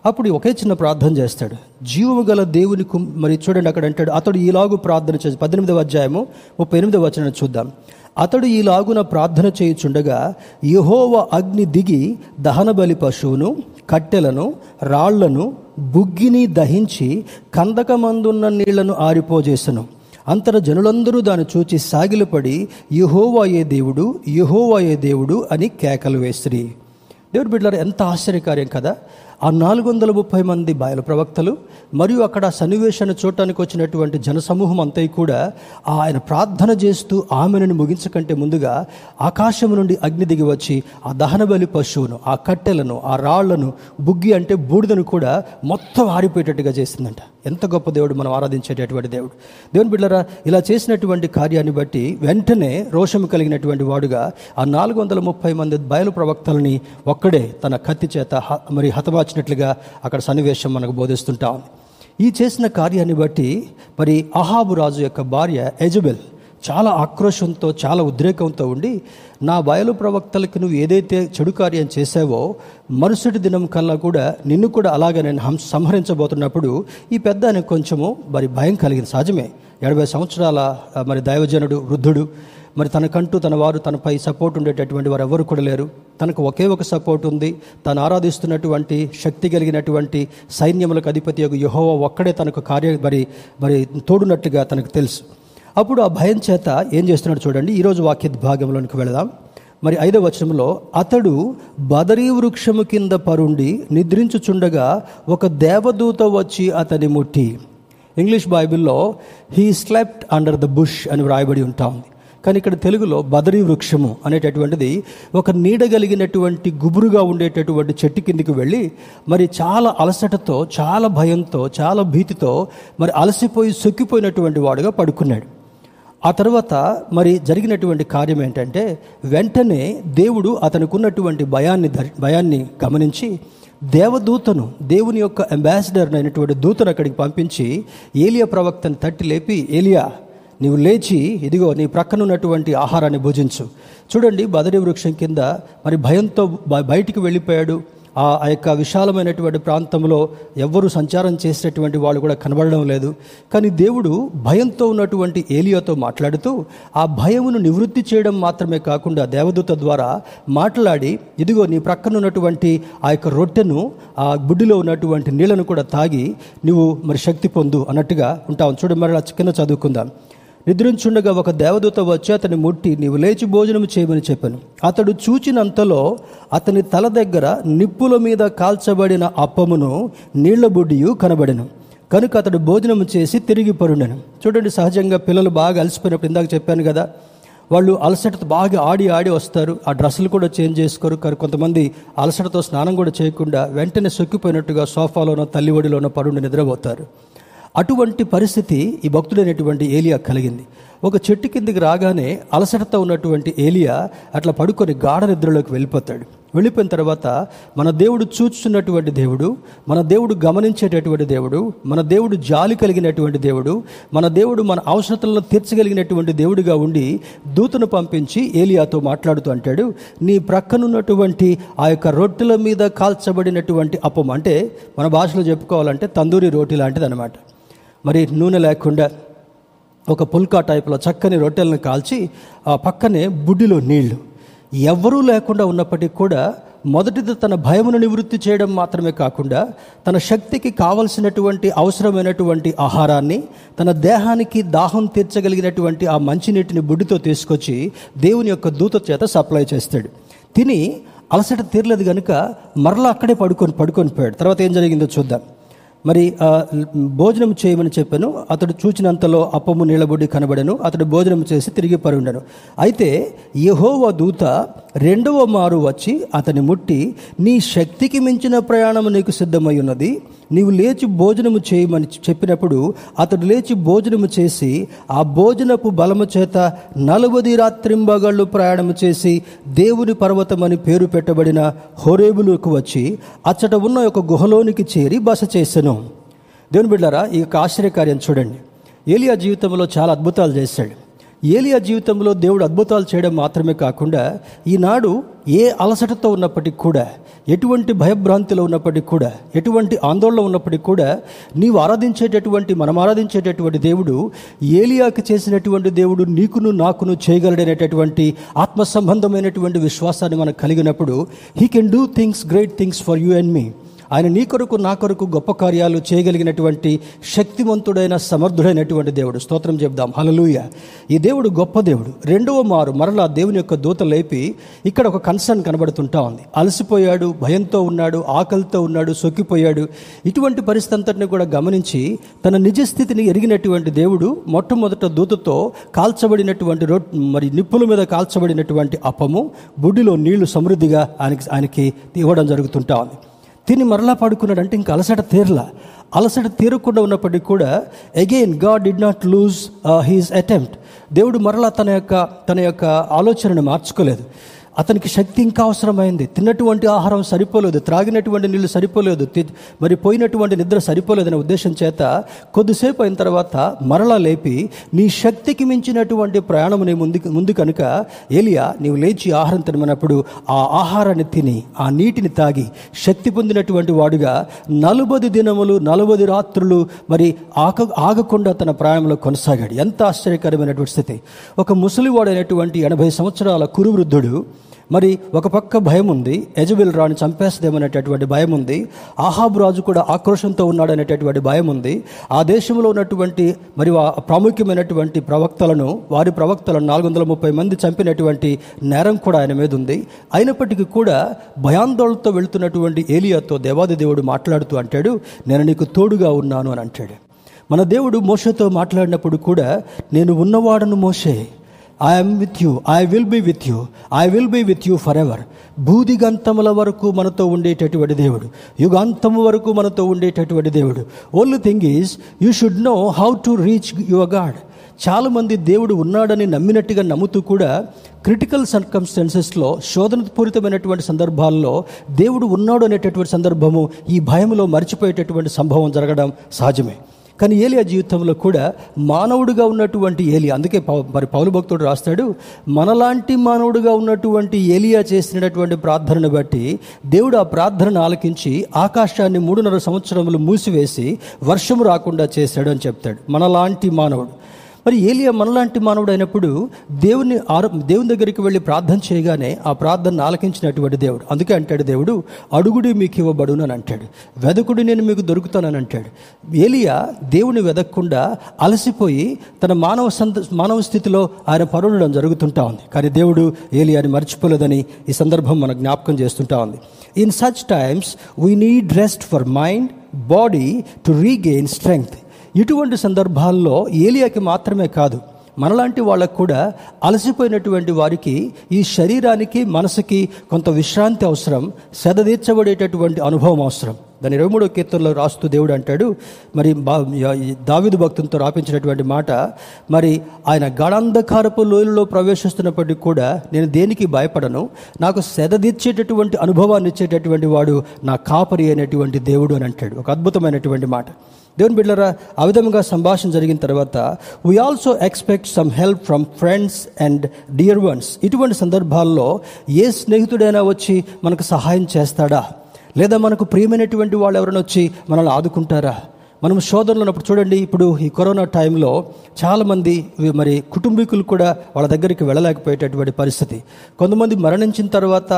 అప్పుడు ఒకే చిన్న ప్రార్థన చేస్తాడు. జీవము గల దేవుని మరి చూడండి అక్కడ అంటాడు అతడు ఈలాగు ప్రార్థన చేసి పద్దెనిమిదవ అధ్యాయము ముప్పై ఎనిమిదవ వచనం చూద్దాం. అతడు ఈలాగున ప్రార్థన చేయుచుండగా యహోవ అగ్ని దిగి దహన బలి పశువును కట్టెలను రాళ్ళను బుగ్గిని దహించి కందకమందున్న నీళ్ళను ఆరిపోజేసను. అంతర జనులందరూ దాన్ని చూచి సాగిలపడి యహోవాయే దేవుడు యహోవాయే దేవుడు అని కేకలు వేసిరి. దేవుడు బిడ్డలారు ఎంత ఆశ్చర్యకార్యం కదా? ఆ నాలుగు వందల ముప్పై మంది బయలు ప్రవక్తలు మరియు అక్కడ సన్నివేశాన్ని చూడటానికి వచ్చినటువంటి జనసమూహం అంతా కూడా ఆయన ప్రార్థన చేస్తూ ఆమెను ముగించకంటే ముందుగా ఆకాశం నుండి అగ్ని దిగి వచ్చి ఆ దహన బలి పశువును ఆ కట్టెలను ఆ రాళ్ళను బుగ్గి అంటే బూడిదను కూడా మొత్తం ఆరిపోయేటట్టుగా చేసిందంట. ఎంత గొప్ప దేవుడు మనం ఆరాధించేటటువంటి దేవుడు. దేవుని బిడ్డరా ఇలా చేసినటువంటి కార్యాన్ని బట్టి వెంటనే రోషము కలిగినటువంటి వాడుగా ఆ నాలుగు వందల ముప్పై మంది బయలు ప్రవక్తలని ఒక్కడే తన కత్తి చేత మరి హతమార్చి హతమార్చినట్లుగా అక్కడ సన్నివేశం మనకు బోధిస్తుంటాం ఈ చేసిన కార్యాన్ని బట్టి మరి అహాబు రాజు యొక్క భార్య ఎజబెల్ చాలా ఆక్రోషంతో చాలా ఉద్రేకంతో ఉండి నా బయలు ప్రవక్తలకు నువ్వు ఏదైతే చెడు కార్యం చేసావో మరుసటి దినం కల్లా కూడా నిన్ను కూడా అలాగే నేను హం సంహరించబోతున్నప్పుడు ఈ పెద్ద అని కొంచెము మరి భయం కలిగింది సహజమే ఎనభై సంవత్సరాల మరి దైవజనుడు వృద్ధుడు మరి తనకంటూ తన వారు తనపై సపోర్ట్ ఉండేటటువంటి వారు ఎవరు కూడా లేరు. తనకు ఒకే ఒక సపోర్ట్ ఉంది. తను ఆరాధిస్తున్నటువంటి శక్తి కలిగినటువంటి సైన్యములకు అధిపతి యొక్క యహోవ ఒక్కడే తనకు కార్య మరి మరి తోడునట్టుగా తనకు తెలుసు. అప్పుడు ఆ భయం చేత ఏం చేస్తున్నాడు చూడండి. ఈరోజు వాక్య భాగంలోనికి వెళదాం. మరి ఐదవ వచనంలో అతడు బదరీ వృక్షము కింద పరుండి నిద్రించుచుండగా ఒక దేవదూత వచ్చి అతని ముట్టి. ఇంగ్లీష్ బైబిల్లో he slept under the bush అని వ్రాయబడి ఉంటా ఉంది. కానీ ఇక్కడ తెలుగులో బదరీ వృక్షము అనేటటువంటిది ఒక నీడ కలిగినటువంటి గుబురుగా ఉండేటటువంటి చెట్టు కిందికి వెళ్ళి మరి చాలా అలసటతో చాలా భయంతో చాలా భీతితో మరి అలసిపోయి సొక్కిపోయినటువంటి వాడుగా పడుకున్నాడు. ఆ తర్వాత మరి జరిగినటువంటి కార్యం ఏంటంటే వెంటనే దేవుడు అతనికి ఉన్నటువంటి భయాన్ని భయాన్ని గమనించి దేవదూతను దేవుని యొక్క అంబాసిడర్ అయినటువంటి దూతను అక్కడికి పంపించి ఏలియా ప్రవక్తను తట్టి లేపి ఏలియా నీవు లేచి ఇదిగో నీ ప్రక్కన ఉన్నటువంటి ఆహారాన్ని భుజించు. చూడండి బదరి వృక్షం కింద మరి భయంతో బయటికి వెళ్ళిపోయాడు. ఆ ఆ యొక్క విశాలమైనటువంటి ప్రాంతంలో ఎవ్వరు సంచారం చేసేటటువంటి వాళ్ళు కూడా కనబడడం లేదు. కానీ దేవుడు భయంతో ఉన్నటువంటి ఏలియాతో మాట్లాడుతూ ఆ భయమును నివృత్తి చేయడం మాత్రమే కాకుండా దేవదూత ద్వారా మాట్లాడి ఇదిగో నీ ప్రక్కన ఉన్నటువంటి ఆ యొక్క రొట్టెను ఆ గుడ్డిలో ఉన్నటువంటి నీళ్ళను కూడా తాగి నువ్వు మరి శక్తి పొందు అన్నట్టుగా ఉంటావు. చూడు మరి కింద చదువుకుందాం. నిద్రించుండగా ఒక దేవదూత వచ్చి అతని ముట్టి నీవు లేచి భోజనం చేయమని చెప్పాను. అతడు చూచినంతలో అతని తల దగ్గర నిప్పుల మీద కాల్చబడిన అప్పమును నీళ్ళ బుడ్డియు కనబడెను. కనుక అతడు భోజనం చేసి తిరిగి పరుండెను. చూడండి సహజంగా పిల్లలు బాగా అలసిపోయినప్పుడు ఇందాక చెప్పాను కదా వాళ్ళు అలసటతో బాగా ఆడి ఆడి వస్తారు. ఆ డ్రెస్సులు కూడా చేంజ్ చేసుకోరు. కానీ కొంతమంది అలసటతో స్నానం కూడా చేయకుండా వెంటనే సొక్కిపోయినట్టుగా సోఫాలోనో తల్లి ఒడిలోనో పరుండి నిద్రపోతారు. అటువంటి పరిస్థితి ఈ భక్తుడైనటువంటి ఏలియా కలిగింది. ఒక చెట్టు కిందికి రాగానే అలసటతో ఉన్నటువంటి ఏలియా అట్లా పడుకొని గాఢ నిద్రలోకి వెళ్ళిపోతాడు. వెళ్ళిపోయిన తర్వాత మన దేవుడు చూచుతున్నటువంటి దేవుడు మన దేవుడు గమనించేటటువంటి దేవుడు మన దేవుడు జాలి కలిగినటువంటి దేవుడు మన దేవుడు మన అవసరతలను తీర్చగలిగినటువంటి దేవుడిగా ఉండి దూతను పంపించి ఏలియాతో మాట్లాడుతూ అంటాడు నీ ప్రక్కనున్నటువంటి ఆ యొక్క రొట్టెల మీద కాల్చబడినటువంటి అప్పం అంటే మన భాషలో చెప్పుకోవాలంటే తందూరి రోటి లాంటిది అనమాట మరి నూనె లేకుండా ఒక పుల్కా టైప్లో చక్కని రొట్టెలను కాల్చి ఆ పక్కనే బుడ్డిలో నీళ్ళు. ఎవరూ లేకుండా ఉన్నప్పటికీ కూడా మొదటిది తన భయమును నివృత్తి చేయడం మాత్రమే కాకుండా తన శక్తికి కావలసినటువంటి అవసరమైనటువంటి ఆహారాన్ని తన దేహానికి దాహం తీర్చగలిగినటువంటి ఆ మంచినీటిని బుడ్డితో తీసుకొచ్చి దేవుని యొక్క దూత చేత సప్లై చేస్తాడు. తిని అలసట తీరలేదు కనుక మరలా అక్కడే పడుకొని పడుకొని పోయాడు. తర్వాత ఏం జరిగిందో చూద్దాం. మరి భోజనం చేయమని చెప్పాను. అతడు చూచినంతలో అప్పము నీళ్ళబొడ్డి కనబడను. అతడు భోజనం చేసి తిరిగి పరుండను అయితే యహోవ దూత రెండవ మారు వచ్చి అతని ముట్టి నీ శక్తికి మించిన ప్రయాణం నీకు సిద్ధమై ఉన్నది. నీవు లేచి భోజనము చేయమని చెప్పినప్పుడు అతడు లేచి భోజనము చేసి ఆ భోజనపు బలము చేత నలభది రాత్రింబగళ్ళు ప్రయాణము చేసి దేవుని పర్వతమని పేరు పెట్టబడిన హోరేబులకు వచ్చి అచ్చట ఉన్న ఒక గుహలోనికి చేరి బస చేశాను దేవుని బిడ్డారా ఈ యొక్క ఆశ్చర్యకార్యం చూడండి. ఏలియా జీవితంలో చాలా అద్భుతాలు చేశాడు. ఏలియా జీవితంలో దేవుడు అద్భుతాలు చేయడం మాత్రమే కాకుండా ఈనాడు ఏ అలసటతో ఉన్నప్పటికీ కూడా ఎటువంటి భయభ్రాంతిలో ఉన్నప్పటికీ కూడా ఎటువంటి ఆందోళన ఉన్నప్పటికీ కూడా నీవు ఆరాధించేటటువంటి మనం ఆరాధించేటటువంటి దేవుడు ఏలియాకి చేసినటువంటి దేవుడు నీకును నాకును చేయగలడనేటటువంటి ఆత్మ సంబంధమైనటువంటి విశ్వాసాన్ని మనకు కలిగినప్పుడు he can do things great things for you and me ఆయన నీ కొరకు నా కొరకు గొప్ప కార్యాలు చేయగలిగినటువంటి శక్తివంతుడైన సమర్థుడైనటువంటి దేవుడు. స్తోత్రం చెప్దాం హలలుయ ఈ దేవుడు గొప్ప దేవుడు. రెండవ మారు మరలా దేవుని యొక్క దూత లేపి ఇక్కడ ఒక కన్సర్న్ కనబడుతుంటా ఉంది. అలసిపోయాడు భయంతో ఉన్నాడు ఆకలితో ఉన్నాడు సొక్కిపోయాడు ఇటువంటి పరిస్థితి అంతటిని కూడా గమనించి తన నిజ స్థితిని ఎరిగినటువంటి దేవుడు మొట్టమొదట దూతతో కాల్చబడినటువంటి రో మరి నిప్పుల మీద కాల్చబడినటువంటి అప్పము బుడ్డిలో నీళ్ళు సమృద్ధిగా ఆయనకి ఆయనకి ఇవ్వడం జరుగుతుంటా ఉంది. తిని మరలా పడుకున్నాడు అంటే ఇంకా అలసట తీరలా. అలసట తీరకుండా ఉన్నప్పటికీ కూడా again God did not lose his attempt దేవుడు మరలా తన యొక్క తన యొక్క ఆలోచనను మార్చుకోలేదు. అతనికి శక్తి ఇంకా అవసరమైంది. తిన్నటువంటి ఆహారం సరిపోలేదు త్రాగినటువంటి నీళ్ళు సరిపోలేదు తి- మరి పోయినటువంటి నిద్ర సరిపోలేదనే ఉద్దేశం చేత కొద్దిసేపు అయిన తర్వాత మరలా లేపి నీ శక్తికి మించినటువంటి ప్రయాణం నీ ముందు ముందు కనుక ఏలియా నీవు లేచి ఆహారం తినమన్నప్పుడు ఆ ఆహారాన్ని తిని ఆ నీటిని తాగి శక్తి పొందినటువంటి వాడుగా నలుబది దినములు నలుబది రాత్రులు మరి ఆక ఆగకుండా తన ప్రయాణంలో కొనసాగాడు. ఎంత ఆశ్చర్యకరమైనటువంటి స్థితి. ఒక ముసలివాడైనటువంటి ఎనభై సంవత్సరాల కురువృద్ధుడు మరి ఒక పక్క భయం ఉంది యజబిల్ రాణి చంపేస్తుందేమనేటటువంటి భయం ఉంది ఆహాబ్ రాజు కూడా ఆక్రోషంతో ఉన్నాడనేటటువంటి భయం ఉంది ఆ దేశంలో ఉన్నటువంటి మరి ప్రాముఖ్యమైనటువంటి ప్రవక్తలను వారి ప్రవక్తలను నాలుగు వందల ముప్పై మంది చంపినటువంటి నేరం కూడా ఆయన మీద ఉంది అయినప్పటికీ కూడా భయాందోళనతో వెళ్తున్నటువంటి ఏలియాతో దేవాది దేవుడు మాట్లాడుతూ అంటాడు నేను నీకు తోడుగా ఉన్నాను అని అంటాడు. మన దేవుడు మోసతో మాట్లాడినప్పుడు కూడా నేను ఉన్నవాడను మోషే I'm with you I will be with you I will be with you forever భూదిగంతముల వరకు మనతో ఉండేటటువంటి దేవుడు. యుగాంతము వరకు మనతో ఉండేటటువంటి దేవుడు. Only thing is you should know how to reach your God చాలామంది దేవుడు ఉన్నాడని నమ్మినట్టుగా నమ్ముతూ కూడా క్రిటికల్ సర్కమ్స్టాన్సెస్లో శోధనపూరితమైనటువంటి సందర్భాల్లో దేవుడు ఉన్నాడు అనేటటువంటి సందర్భము ఈ భయంలో మర్చిపోయేటటువంటి సంభవం జరగడం సహజమే. కానీ ఏలియా జీవితంలో కూడా మానవుడిగా ఉన్నటువంటి ఏలియా అందుకే పౌ- మరి పౌలు భక్తుడు రాస్తాడు మనలాంటి మానవుడిగా ఉన్నటువంటి ఏలియా చేసినటువంటి ప్రార్థనను బట్టి దేవుడు ఆ ప్రార్థనను ఆలకించి ఆకాశాన్ని మూడున్నర సంవత్సరములు మూసివేసి వర్షము రాకుండా చేశాడు అని చెప్తాడు. మనలాంటి మానవుడు. మరి ఏలియా మనలాంటి మానవుడు అయినప్పుడు దేవుని ఆర దేవుని దగ్గరికి వెళ్ళి ప్రార్థన చేయగానే ఆ ప్రార్థన ఆలకించినటువంటి దేవుడు. అందుకే అంటాడు దేవుడు అడుగుడి మీకు ఇవ్వబడును అని అంటాడు. వెదకుడు నేను మీకు దొరుకుతానని అంటాడు. ఏలియా దేవుని వెదకకుండా అలసిపోయి తన మానవ సంత మానవ స్థితిలో ఆయన పరుడడం జరుగుతుంటా ఉంది. కానీ దేవుడు ఏలియాని మర్చిపోలేదని ఈ సందర్భం మనకు జ్ఞాపకం చేస్తుంటా ఉంది. In such times we need rest for mind body to regain strength ఇటువంటి సందర్భాల్లో ఏలియాకి మాత్రమే కాదు మనలాంటి వాళ్ళకు కూడా అలసిపోయినటువంటి వారికి ఈ శరీరానికి మనసుకి కొంత విశ్రాంతి అవసరం సెదదీర్చబడేటటువంటి అనుభవం అవసరం. దాని ఇరవై మూడో కీర్తనలో రాస్తూ దేవుడు అంటాడు మరి బా- ఈ భక్తులతో రాపించినటువంటి మాట మరి ఆయన గణాంధకారపు లోయలలో ప్రవేశిస్తున్నప్పటికీ కూడా నేను దేనికి భయపడను? నాకు సెదదీర్చేటటువంటి అనుభవాన్ని ఇచ్చేటటువంటి వాడు నా కాపరి అయినటువంటి దేవుడు అని అంటాడు. ఒక అద్భుతమైనటువంటి మాట. దేవుని బిడ్డరా ఆ విధంగా సంభాషణ జరిగిన తర్వాత we also expect some help from friends and dear ones ఇటువంటి సందర్భాల్లో ఏ స్నేహితుడైనా వచ్చి మనకు సహాయం చేస్తాడా? లేదా మనకు ప్రియమైనటువంటి వాళ్ళు ఎవరైనా వచ్చి మనల్ని ఆదుకుంటారా? మనం శోధనలు ఉన్నప్పుడు చూడండి ఇప్పుడు ఈ కరోనా టైంలో చాలామంది మరి కుటుంబీకులు కూడా వాళ్ళ దగ్గరికి వెళ్ళలేకపోయేటటువంటి పరిస్థితి. కొంతమంది మరణించిన తర్వాత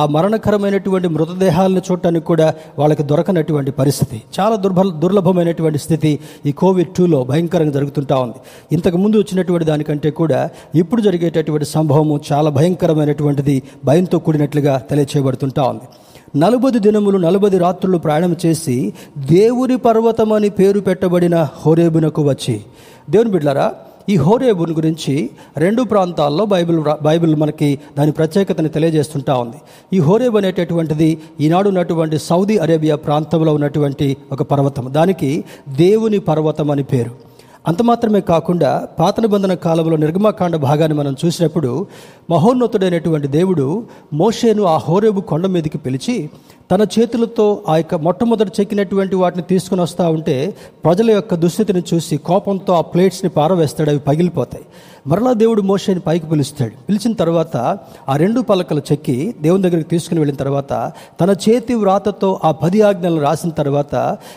ఆ మరణకరమైనటువంటి మృతదేహాలను చూడటానికి కూడా వాళ్ళకి దొరకనటువంటి పరిస్థితి. చాలా దుర్బల దుర్లభమైనటువంటి స్థితి ఈ కోవిడ్ టూలో భయంకరంగా జరుగుతుంటా ఉంది. ఇంతకు ముందు వచ్చినటువంటి దానికంటే కూడా ఇప్పుడు జరిగేటటువంటి సంభవము చాలా భయంకరమైనటువంటిది భయంతో కూడినట్లుగా తెలియచేయబడుతుంటా ఉంది. నలుబది దినములు నలుబది రాత్రులు ప్రయాణం చేసి దేవుని పర్వతం అని పేరు పెట్టబడిన హోరేబునకు వచ్చి. దేవుని బిడ్లారా ఈ హోరేబుని గురించి రెండు ప్రాంతాల్లో బైబిల్ బైబిల్ మనకి దాని ప్రత్యేకతను తెలియజేస్తుంటా ఉంది. ఈ హోరేబు అనేటటువంటిది ఈనాడు ఉన్నటువంటి సౌదీ అరేబియా ప్రాంతంలో ఉన్నటువంటి ఒక పర్వతం. దానికి దేవుని పర్వతం అని పేరు. అంత మాత్రమే కాకుండా పాత నిబంధన కాలంలో నిర్గమాకాండ భాగాన్ని మనం చూసినప్పుడు మహోన్నతుడైనటువంటి దేవుడు మోషేను ఆ హోరేబు కొండ మీదకి పిలిచి తన చేతులతో ఆ యొక్క మొట్టమొదటి చెక్కినటువంటి వాటిని తీసుకుని వస్తూ ఉంటే ప్రజల యొక్క దుస్థితిని చూసి కోపంతో ఆ ప్లేట్స్ని పారవేస్తాడు అవి పగిలిపోతాయి. మరలా దేవుడు మోషేని పైకి పిలుస్తాడు. పిలిచిన తర్వాత ఆ రెండు పలకలు చెక్కి దేవుని దగ్గరికి తీసుకుని వెళ్ళిన తర్వాత తన చేతి వ్రాతతో ఆ పది ఆజ్ఞలను రాసిన తర్వాత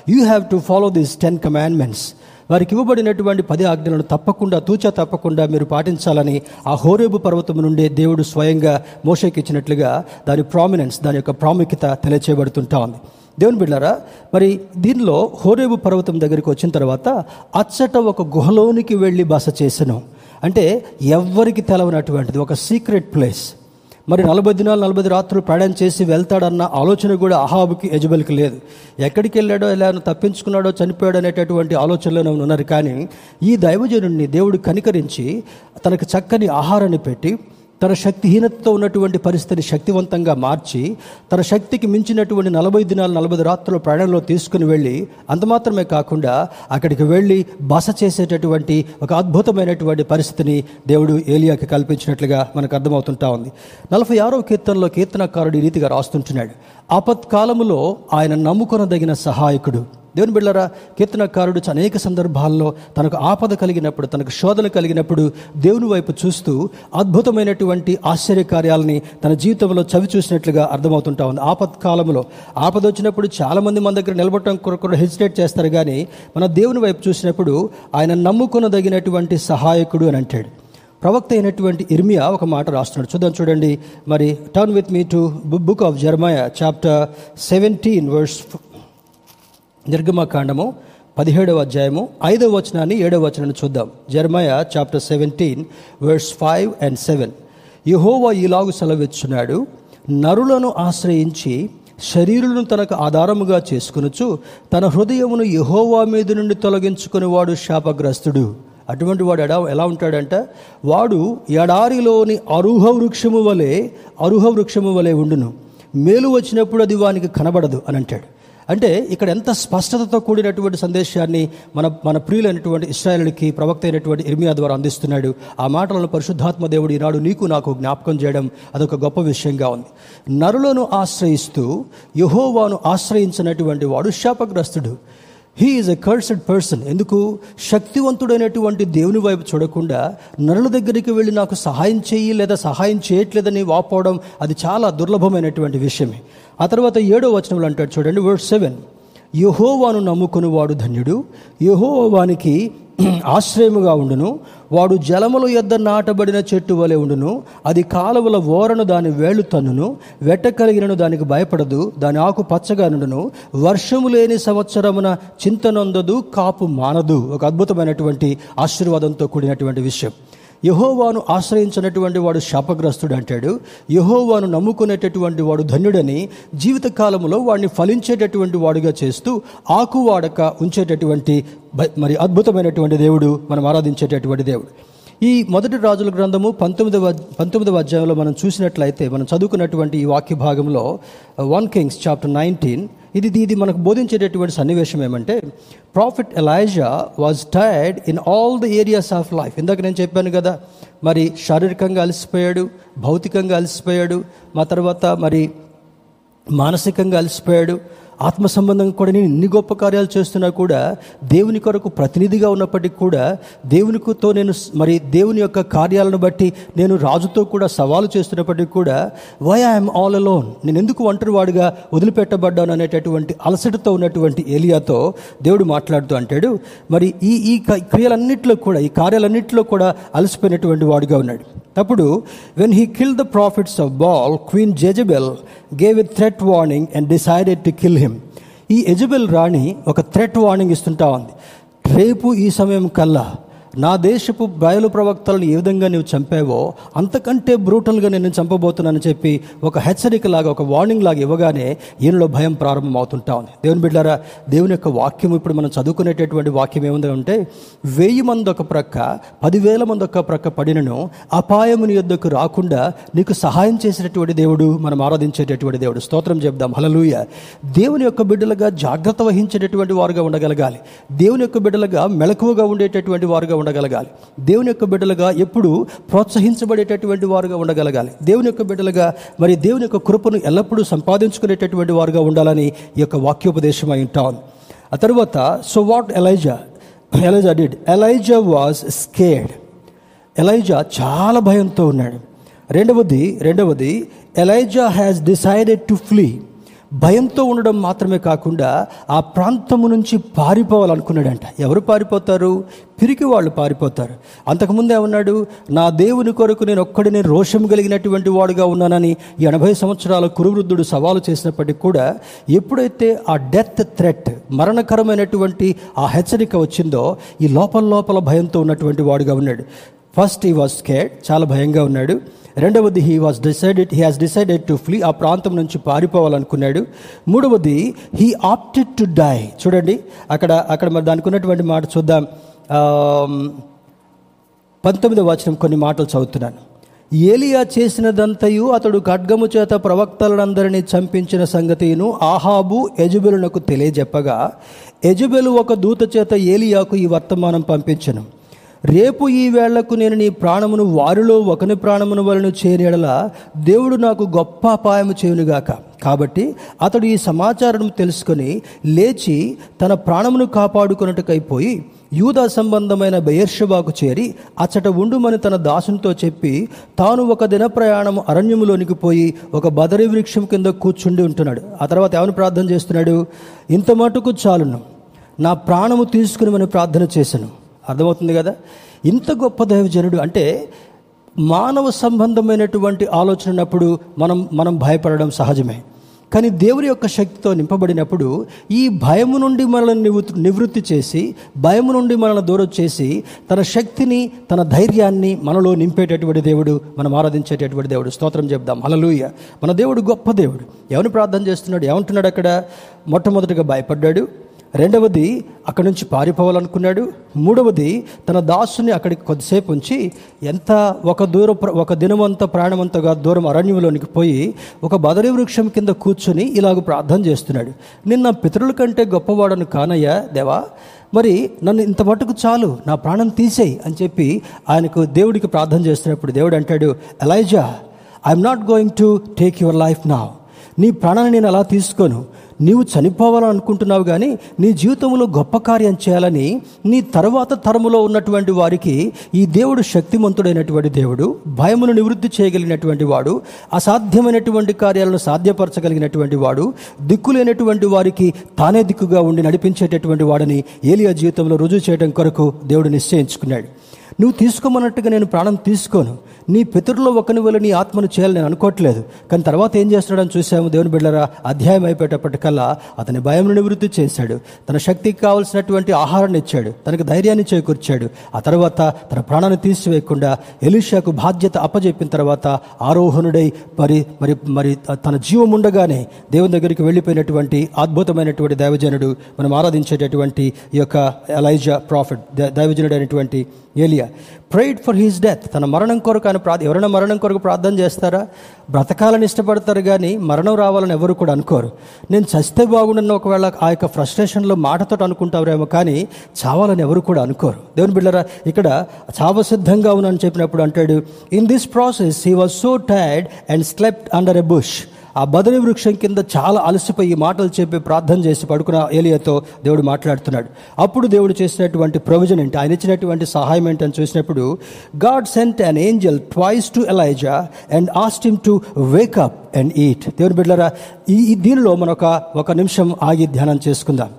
you have to follow these ten commandments వారికి ఇవ్వబడినటువంటి పది ఆజ్ఞలను తప్పకుండా తూచా తప్పకుండా మీరు పాటించాలని ఆ హోరేబు పర్వతం నుండే దేవుడు స్వయంగా మోషేకి ఇచ్చినట్లుగా దాని ప్రామినెన్స్ దాని యొక్క ప్రాముఖ్యత తెలియచేయబడుతుంటా ఉంది. దేవుని బిడ్డారా మరి దీనిలో హోరేబు పర్వతం దగ్గరికి వచ్చిన తర్వాత అచ్చట ఒక గుహలోనికి వెళ్ళి బస చేసెను. అంటే ఎవ్వరికి తెలవనటువంటిది? ఒక సీక్రెట్ ప్లేస్ మరి నలభై దినాలు నలభై రాత్రులు ప్రయాణం చేసి వెళ్తాడన్న ఆలోచన కూడా అహాబుకి యజబెల్కి లేదు. ఎక్కడికి వెళ్ళాడో ఎలా తప్పించుకున్నాడో చనిపోయాడు అనేటటువంటి ఆలోచనలోనే ఉన్నారు. కానీ ఈ దైవజనుడిని దేవుడు కనికరించి తనకు చక్కని ఆహారాన్ని పెట్టి తన శక్తిహీనతతో ఉన్నటువంటి పరిస్థితిని శక్తివంతంగా మార్చి తన శక్తికి మించినటువంటి నలభై దినాలు నలభై రాత్రుల ప్రయాణంలో తీసుకుని వెళ్ళి అంత మాత్రమే కాకుండా అక్కడికి వెళ్ళి బస చేసేటటువంటి ఒక అద్భుతమైనటువంటి పరిస్థితిని దేవుడు ఏలియాకి కల్పించినట్లుగా మనకు అర్థమవుతుంటా ఉంది. నలభై ఆరో కీర్తనలో కీర్తనకారుడు ఈ రీతిగా రాస్తుంటున్నాడు. ఆపత్కాలములో ఆయన నమ్ముకొనదగిన సహాయకుడు. దేవుని బిళ్ళరా కీర్తనకారుడు అనేక సందర్భాల్లో తనకు ఆపద కలిగినప్పుడు తనకు శోధన కలిగినప్పుడు దేవుని వైపు చూస్తూ అద్భుతమైనటువంటి ఆశ్చర్యకార్యాలని తన జీవితంలో చవి చూసినట్లుగా అర్థమవుతుంటా ఉంది. ఆపత్కాలంలో ఆపద వచ్చినప్పుడు చాలామంది మన దగ్గర నిలబడటం కొరకు హెసిటేట్ చేస్తారు కానీ మన దేవుని వైపు చూసినప్పుడు ఆయన నమ్ముకొనదగినటువంటి సహాయకుడు అని అంటాడు. ప్రవక్త అయినటువంటి ఇర్మియా ఒక మాట రాస్తున్నాడు. చూద్దాం చూడండి. మరి turn with me to book of Jeremiah chapter seventeen verse నిర్గమకాండము పదిహేడవ అధ్యాయము ఐదవ వచనాన్ని ఏడవ వచనాన్ని చూద్దాం. Jeremiah chapter seventeen verse five and seven. యహోవా ఇలాగు సెలవిచ్చున్నాడు నరులను ఆశ్రయించి శరీరులను తనకు ఆధారముగా చేసుకునుచు తన హృదయమును యహోవా మీద నుండి తొలగించుకునేవాడు శాపగ్రస్తుడు. అటువంటి వాడు ఎడా ఎలా ఉంటాడంట? వాడు ఎడారిలోని అరుహ వృక్షము వలె అరుహ వృక్షము వలె ఉండును. మేలు వచ్చినప్పుడు అది వానికి కనబడదు అని అంటాడు. అంటే ఇక్కడ ఎంత స్పష్టతతో కూడినటువంటి సందేశాన్ని మన మన ప్రియులైనటువంటి ఇస్రాయలుడికి ప్రవక్త అయినటువంటి ఇర్మియా ద్వారా అందిస్తున్నాడు. ఆ మాటలను పరిశుద్ధాత్మ దేవుడు ఈనాడు నీకు నాకు జ్ఞాపకం చేయడం అదొక గొప్ప విషయంగా ఉంది. నరులను ఆశ్రయిస్తూ యహోవాను ఆశ్రయించినటువంటి వాడు శాపగ్రస్తుడు. He is a cursed person ఎందుకు? శక్తివంతుడైనటువంటి దేవుని వైపు చూడకుండా నరుల దగ్గరికి వెళ్ళి నాకు సహాయం చేయి లేదా సహాయం చేయట్లేదని వాపోవడం అది చాలా దుర్లభమైనటువంటి విషయమే. ఆ తర్వాత ఏడో వచనంలో అంటాడు చూడండి వర్డ్ సెవెన్ యహోవాను నమ్ముకుని వాడు ధన్యుడు. యహోవానికి ఆశ్రయముగా ఉండును. వాడు జలముల యొద్ద నాటబడిన చెట్టు వలె ఉండును. అది కాలువల ఓరను దాని వేళ్ళు తన్నును. వెట్ట కలిగినను దానికి భయపడదు. దాని ఆకు పచ్చగా నుండును. వర్షము లేని సంవత్సరమున చింతనొందదు కాపు మానదు. ఒక అద్భుతమైనటువంటి ఆశీర్వాదంతో కూడినటువంటి విషయం. యహోవాను ఆశ్రయించినటువంటి వాడు శాపగ్రస్తుడు అంటాడు. యహోవాను నమ్ముకునేటటువంటి వాడు ధన్యుడని జీవితకాలంలో వాడిని ఫలించేటటువంటి వాడుగా చేస్తూ ఆకువాడక ఉంచేటటువంటి మరి అద్భుతమైనటువంటి దేవుడు మనం ఆరాధించేటటువంటి దేవుడు. ఈ మొదటి రాజుల గ్రంథము పంతొమ్మిదవ పంతొమ్మిదవ అధ్యాయంలో మనం చూసినట్లయితే మనం చదువుకున్నటువంటి ఈ వాక్య భాగంలో వన్ కింగ్స్ చాప్టర్ నైన్టీన్ ఇది ఇది మనకు బోధించేటటువంటి సన్నివేశం ఏమంటే prophet Elijah was tired in all the areas of life ఇందాక నేను చెప్పాను కదా మరి శారీరకంగా అలసిపోయాడు భౌతికంగా అలసిపోయాడు మా తర్వాత మరి మానసికంగా అలసిపోయాడు ఆత్మ సంబంధంగా కూడా నేను ఇన్ని గొప్ప కార్యాలు చేస్తున్నా కూడా దేవుని కొరకు ప్రతినిధిగా ఉన్నప్పటికీ కూడా దేవునితో నేను మరి దేవుని యొక్క కార్యాలను బట్టి నేను రాజుతో కూడా సవాలు చేస్తున్నప్పటికీ కూడా వై ఐఎమ్ ఆల్ అలోన్. నేను ఎందుకు ఒంటరి వాడుగా వదిలిపెట్టబడ్డాను అనేటటువంటి అలసటతో ఉన్నటువంటి ఏలియాతో దేవుడు మాట్లాడుతూ అంటాడు మరి ఈ ఈ క్రియలన్నింటిలో కూడా ఈ కార్యాలన్నింటిలో కూడా అలసిపోయినటువంటి వాడుగా ఉన్నాడు. అప్పుడు when he kill the prophets of Baal queen Jezebel gave a threat warning and decided to kill him ఈ ఎజబెల్ రాణి ఒక థ్రెట్ వార్నింగ్ ఇస్తుంటా ఉంది. రేపు ఈ సమయం కల్లా నా దేశపు బయలు ప్రవక్తలను ఏ విధంగా నువ్వు చంపావో అంతకంటే బ్రూటల్గా నేను చంపబోతున్నానని చెప్పి ఒక హెచ్చరిక లాగా ఒక వార్నింగ్ లాగా ఇవ్వగానే ఈయనలో భయం ప్రారంభం అవుతుంటా ఉంది. దేవుని బిడ్డారా దేవుని యొక్క వాక్యం ఇప్పుడు మనం చదువుకునేటటువంటి వాక్యం ఏముంది అంటే వెయ్యి మంది ఒక ప్రక్క పదివేల మంది ఒక ప్రక్క పడినను అపాయముని యొద్దకు రాకుండా నీకు సహాయం చేసినటువంటి దేవుడు మనం ఆరాధించేటటువంటి దేవుడు. స్తోత్రం చెప్దాం. హలలుయ దేవుని యొక్క బిడ్డలుగా జాగ్రత్త వహించేటటువంటి వారుగా ఉండగలగాలి. దేవుని యొక్క బిడ్డలుగా మెలకువగా ఉండేటటువంటి వారుగా ఉండగలగాలి. దేవుని యొక్క బిడ్డలుగా ఎప్పుడు ప్రోత్సహించబడేటటువంటి వారుగా ఉండగలగాలి. దేవుని యొక్క బిడ్డలుగా మరి దేవుని యొక్క కృపను ఎల్లప్పుడూ సంపాదించుకునేటటువంటి వారుగా ఉండాలని ఈ యొక్క వాక్యోపదేశం అయి ఉంటాను ఆ తర్వాత so what Elijah Elijah did Elijah was scared Elijah చాలా భయంతో ఉన్నాడు. రెండవది రెండవది Elijah has decided to flee భయంతో ఉండడం మాత్రమే కాకుండా ఆ ప్రాంతము నుంచి పారిపోవాలనుకున్నాడంట. ఎవరు పారిపోతారు? పిరికి వాళ్ళు పారిపోతారు. అంతకుముందు ఏమన్నాడు? నా దేవుని కొరకు నేను ఒక్కడిని రోషం కలిగినటువంటి వాడుగా ఉన్నానని ఎనభై సంవత్సరాల కురువృద్ధుడు సవాలు చేసినప్పటికీ కూడా ఎప్పుడైతే ఆ డెత్ థ్రెట్ మరణకరమైనటువంటి ఆ హెచ్చరిక వచ్చిందో ఈ లోపల లోపల భయంతో ఉన్నటువంటి వాడుగా ఉన్నాడు. ఫస్ట్ హీ వాజ్ స్కేడ్ చాలా భయంగా ఉన్నాడు. రెండవది he was decided he has decided to flee ఆ ప్రాంతం నుంచి పారిపోవాలనుకున్నాడు. మూడవది హీ ఆప్టెడ్ టు డై చూడండి అక్కడ అక్కడ మరి దానికి ఉన్నటువంటి మాట చూద్దాం. పంతొమ్మిది పంతొమ్మిదవ వచనం కొన్ని మాటలు చదువుతున్నాను. ఏలియా చేసినదంతయు అతడు ఖడ్గము చేత ప్రవక్తలందరినీ చంపించిన సంగతిను ఆహాబు యజుబెలునకు తెలియజెప్పగా యజుబెలు ఒక దూత చేత ఏలియాకు ఈ వర్తమానం పంపించను. రేపు ఈ వేళ్ళకు నేను నీ ప్రాణమును వారిలో ఒకని ప్రాణమును వలను చేరేడల దేవుడు నాకు గొప్ప అపాయము చేయునుగాక. కాబట్టి అతడు ఈ సమాచారం తెలుసుకొని లేచి తన ప్రాణమును కాపాడుకున్నట్టుకైపోయి యూదా సంబంధమైన బెయర్షబాకు చేరి అచ్చట ఉండుమని తన దాసునితో చెప్పి తాను ఒక దిన ప్రయాణం అరణ్యములోనికి పోయి ఒక బదరి వృక్షం కింద కూర్చుండి ఉంటున్నాడు. ఆ తర్వాత ఏమని ప్రార్థన చేస్తున్నాడు? ఇంత మటుకు చాలును. నా ప్రాణము తీసుకుని ప్రార్థన చేశాను. అర్థమవుతుంది కదా? ఇంత గొప్ప దైవజనుడు అంటే మానవ సంబంధమైనటువంటి ఆలోచన ఉన్నప్పుడు మనం మనం భయపడడం సహజమే. కానీ దేవుని యొక్క శక్తితో నింపబడినప్పుడు ఈ భయము నుండి మనల్ని నివృత్తి నివృత్తి చేసి భయము నుండి మనల్ని దూరం చేసి తన శక్తిని తన ధైర్యాన్ని మనలో నింపేటటువంటి దేవుడు మనం ఆరాధించేటటువంటి దేవుడు. స్తోత్రం చెప్దాం. అలలుయ మన దేవుడు గొప్ప దేవుడు. ఎవరిని ప్రార్థన చేస్తున్నాడు? ఏమంటున్నాడు అక్కడ? మొట్టమొదటిగా భయపడ్డాడు. రెండవది అక్కడి నుంచి పారిపోవాలనుకున్నాడు. మూడవది తన దాసుని అక్కడికి కొద్దిసేపు ఉంచి ఎంత ఒక దూర ఒక దినమంతా ప్రాణమంతగా దూరం అరణ్యంలోనికి పోయి ఒక బదరి వృక్షం కింద కూర్చొని ఇలాగ ప్రార్థన చేస్తున్నాడు. నిన్న పితరుల కంటే గొప్పవాడను కానయ్యా దేవా మరి నన్ను ఇంత మటుకు చాలు నా ప్రాణం తీసేయి అని చెప్పి ఆయనకు దేవుడికి ప్రార్థన చేస్తున్నప్పుడు దేవుడు అంటాడు Elijah I'm not going to take your life నా. నీ ప్రాణాన్ని నేను అలా తీసుకోను? నీవు చనిపోవాలనుకుంటున్నావు కానీ నీ జీవితంలో గొప్ప కార్యం చేయాలని నీ తర్వాత తరములో ఉన్నటువంటి వారికి ఈ దేవుడు శక్తిమంతుడైనటువంటి దేవుడు భయమును నివృత్తి చేయగలిగినటువంటి వాడు అసాధ్యమైనటువంటి కార్యాలను సాధ్యపరచగలిగినటువంటి వాడు దిక్కులేనటువంటి వారికి తానే దిక్కుగా ఉండి నడిపించేటటువంటి వాడని ఏలియా జీవితంలో రుజువు చేయడం కొరకు దేవుడు నిశ్చయించుకున్నాడు. నువ్వు తీసుకోమన్నట్టుగా నేను ప్రాణం తీసుకోను. నీ పితరులో ఒకని వల్ల నీ ఆత్మను చేయాలని నేను అనుకోవట్లేదు. కానీ తర్వాత ఏం చేస్తున్నాడని చూసాము దేవుని బిడ్డరా అధ్యాయం అయిపోయేటప్పటికల్లా అతని భయం నివృత్తి చేశాడు. తన శక్తికి కావలసినటువంటి ఆహారాన్ని ఇచ్చాడు. తనకు ధైర్యాన్ని చేకూర్చాడు. ఆ తర్వాత తన ప్రాణాన్ని తీసివేయకుండా ఎలీషాకు బాధ్యత అప్పజెప్పిన తర్వాత ఆరోహణుడై మరి మరి మరి తన జీవం ఉండగానే దేవుని దగ్గరికి వెళ్ళిపోయినటువంటి అద్భుతమైనటువంటి దైవజనుడు మనం ఆరాధించేటటువంటి ఈ యొక్క ఎలైజా ప్రాఫిట్ దైవజనుడు అయినటువంటి ఏలియా. ప్రేడ్ ఫర్ హీస్ డెత్ తన మరణం కొరకు ఆయన ప్రా ఎవరైనా మరణం కొరకు ప్రార్థన చేస్తారా? బ్రతకాలని ఇష్టపడతారు కానీ మరణం రావాలని ఎవరు కూడా అనుకోరు. నేను చస్తే బాగుండన్న ఒకవేళ ఆ యొక్క ఫ్రస్ట్రేషన్లో మాటతో అనుకుంటారేమో కానీ చావాలని ఎవరు కూడా అనుకోరు. దేవుని బిళ్ళరా ఇక్కడ చావ సిద్ధంగా ఉన్నాను చెప్పినప్పుడు అంటాడు in this process he was so tired and slept under a bush ఆ బదరి వృక్షం కింద చాలా అలసిపోయి మాటలు చెప్పి ప్రార్థన చేసి పడుకున్న ఏలియాతో దేవుడు మాట్లాడుతున్నాడు. అప్పుడు దేవుడు చేసినటువంటి ప్రొవిజన్ ఏంటి? ఆయన ఇచ్చినటువంటి సహాయం ఏంటి అని చూసినప్పుడు God sent an angel twice to Elijah and asked him to wake up and eat దేవుని బిడ్డరా ఈ దీనిలో మనొక ఒక ఒక నిమిషం ఆగి ధ్యానం చేసుకుందాం.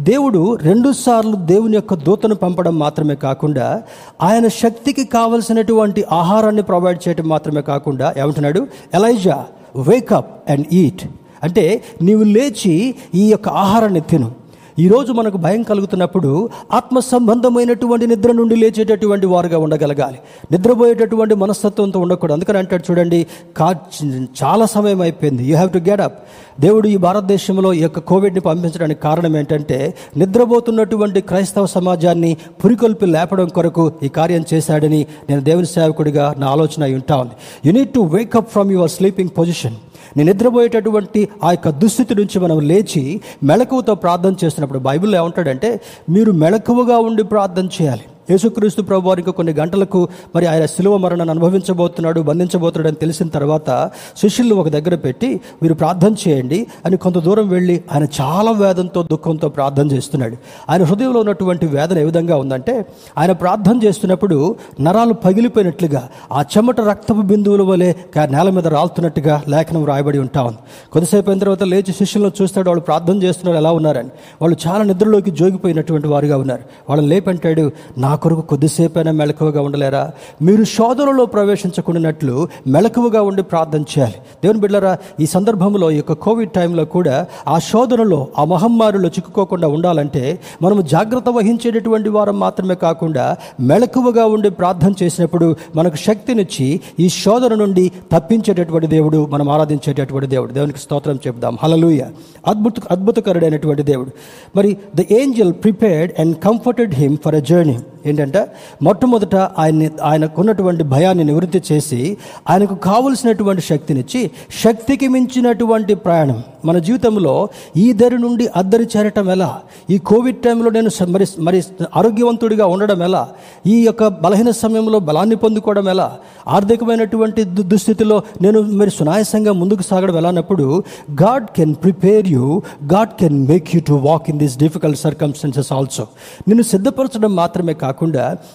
దేవుడు రెండుసార్లు దేవుని యొక్క దూతను పంపడం మాత్రమే కాకుండా ఆయన శక్తికి కావలసినటువంటి ఆహారాన్ని ప్రొవైడ్ చేయడం మాత్రమే కాకుండా ఏమంటున్నాడు? ఎలైజా వేకప్ అండ్ ఈట్ అంటే నీవు లేచి ఈ యొక్క ఆహారాన్ని తిను. ఈరోజు మనకు భయం కలుగుతున్నప్పుడు ఆత్మ సంబంధమైనటువంటి నిద్ర నుండి లేచేటటువంటి వారుగా ఉండగలగాలి. నిద్రపోయేటటువంటి మనస్తత్వంతో ఉండకూడదు. అందుకని అంటాడు చూడండి కా చాలా సమయం అయిపోయింది. You have to get up దేవుడు ఈ భారతదేశంలో ఈ యొక్క కోవిడ్ని పంపించడానికి కారణం ఏంటంటే నిద్రపోతున్నటువంటి క్రైస్తవ సమాజాన్ని పురికొల్పి లేపడం కొరకు ఈ కార్యం చేశాడని నేను దేవుని సేవకుడిగా నా ఆలోచన ఉంటా ఉంది. You need to wake up from your sleeping position నేను నిద్రపోయేటటువంటి ఆ యొక్క దుస్థితి నుంచి మనం లేచి మెళకువతో ప్రార్థన చేసినప్పుడు బైబిల్లో ఏమంటాడంటే మీరు మెళకువగా ఉండి ప్రార్థన చేయాలి. యేసుక్రీస్తు ప్రభు వారికి కొన్ని గంటలకు మరి ఆయన శిలువ మరణాన్ని అనుభవించబోతున్నాడు బంధించబోతున్నాడు అని తెలిసిన తర్వాత శిష్యులు ఒక దగ్గర పెట్టి మీరు ప్రార్థన చేయండి అని కొంత దూరం వెళ్ళి ఆయన చాలా వేదంతో దుఃఖంతో ప్రార్థన చేస్తున్నాడు. ఆయన హృదయంలో ఉన్నటువంటి వేదన ఏ విధంగా ఉందంటే ఆయన ప్రార్థన చేస్తున్నప్పుడు నరాలు పగిలిపోయినట్లుగా ఆ చెమట రక్తపు బిందువుల వలె నేల మీద రాలుతున్నట్టుగా లేఖనం రాయబడి ఉంటా ఉంది. కొద్దిసేపు అయిన తర్వాత లేచి శిష్యులను చూస్తాడు వాళ్ళు ప్రార్థన చేస్తున్నారు ఎలా ఉన్నారని. వాళ్ళు చాలా నిద్రలోకి జోగిపోయినటువంటి వారుగా ఉన్నారు. వాళ్ళని లేపంటాడు నా కొరకు కొద్దిసేపైనా మెలకువగా ఉండలేరా? మీరు శోధనలో ప్రవేశించకుండానట్లు మెలకువగా ఉండి ప్రార్థన చేయాలి. దేవుని బిడ్డరా ఈ సందర్భంలో ఈ యొక్క కోవిడ్ టైంలో కూడా ఆ శోధనలో ఆ మహమ్మారిలో చిక్కుకోకుండా ఉండాలంటే మనము జాగ్రత్త వహించేటటువంటి వారం మాత్రమే కాకుండా మెలకువగా ఉండి ప్రార్థన చేసినప్పుడు మనకు శక్తినిచ్చి ఈ శోధన నుండి తప్పించేటటువంటి దేవుడు మనం ఆరాధించేటటువంటి దేవుడు. దేవునికి స్తోత్రం చెప్దాం హలలుయ అద్భుత అద్భుతకరుడైనటువంటి దేవుడు. మరి the angel prepared and comforted him for a journey. ఏంటంటే మొట్టమొదట ఆయన్ని ఆయనకున్నటువంటి భయాన్ని నివృత్తి చేసి ఆయనకు కావలసినటువంటి శక్తినిచ్చి శక్తికి మించినటువంటి ప్రయాణం. మన జీవితంలో ఈ దరి నుండి అద్దరి చేరటం ఎలా? ఈ కోవిడ్ టైంలో నేను మరి మరి ఆరోగ్యవంతుడిగా ఉండడం ఎలా? ఈ యొక్క బలహీన సమయంలో బలాన్ని పొందుకోవడం ఎలా? ఆర్థికమైనటువంటి దుస్థితిలో నేను మరి సునాయాసంగా ముందుకు సాగడం ఎలా అన్నప్పుడు God can prepare you God can make you to walk in this difficult circumstances also. నిన్ను సిద్ధపరచడం మాత్రమే కాకుండా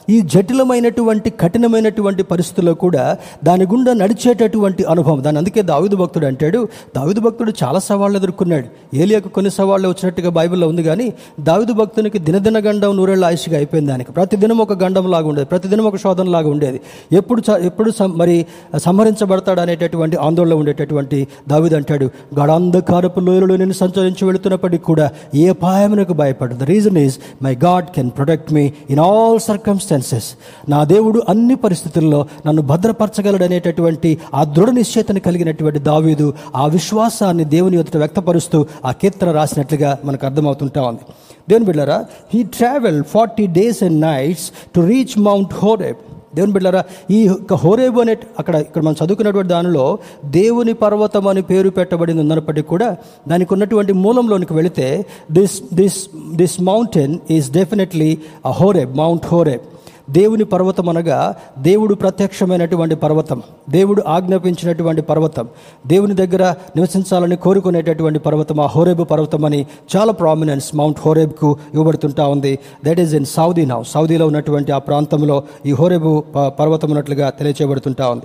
ఈ జటిలమైనటువంటి కఠినమైనటువంటి పరిస్థితుల్లో కూడా దాని గుండా నడిచేటటువంటి అనుభవం. దాని అందుకే దావిదు భక్తుడు అంటాడు దావిదు భక్తుడు చాలా సవాళ్ళు ఎదుర్కొన్నాడు. ఏలియాకు కొన్ని సవాళ్ళు వచ్చినట్టుగా బైబిల్లో ఉంది కానీ దావిదు భక్తునికి దినదిన గండం నూరేళ్ళ ఆయుష్గా అయిపోయింది దానికి. ప్రతిదినం ఒక గండం లాగా ఉండేది ప్రతిదినం ఒక శోధన లాగా ఉండేది. ఎప్పుడు ఎప్పుడు మరి సంహరించబడతాడు అనేటటువంటి ఆందోళన ఉండేటటువంటి దావిదు అంటాడు గడాంధకారపు లోయలలో నేను సంచరించి వెళుతున్నప్పటికీ కూడా ఏ అపాయమునకు భయపడదు. The reason is my God can protect me in all all circumstances నా దేవుడు అన్ని పరిస్థితుల్లో నన్ను భద్రపరచగలడనేటటువంటి ఆ దృఢ నిశ్చేతను కలిగినటువంటి దావీదు ఆ విశ్వాసాన్ని దేవుని ఎదుట వ్యక్తపరుస్తూ ఆ కీర్తన రాసినట్లుగా మనకు అర్థమవుతుంటా ఉంది. దేవుని బిడ్డారా he travel forty days and nights to reach Mount Horeb దేవుని బిడ్డారా ఈ హోరేబు అనే అక్కడ ఇక్కడ మనం చదువుకున్నటువంటి దానిలో దేవుని పర్వతం అని పేరు పెట్టబడింది ఉన్నప్పటికీ కూడా దానికి ఉన్నటువంటి మూలంలోనికి వెళితే this this this mountain is definitely a Horeb Mount Horeb దేవుని పర్వతం అనగా దేవుడు ప్రత్యక్షమైనటువంటి పర్వతం. దేవుడు ఆజ్ఞాపించినటువంటి పర్వతం. దేవుని దగ్గర నివసించాలని కోరుకునేటటువంటి పర్వతం ఆ హోరేబు పర్వతం అని చాలా ప్రామినెన్స్ మౌంట్ హోరేబ్కు ఇవ్వబడుతుంటా ఉంది. That is in Saudi now సౌదీలో ఉన్నటువంటి ఆ ప్రాంతంలో ఈ హోరేబు ప- పర్వతం ఉన్నట్లుగా తెలియచేయబడుతుంటా ఉంది.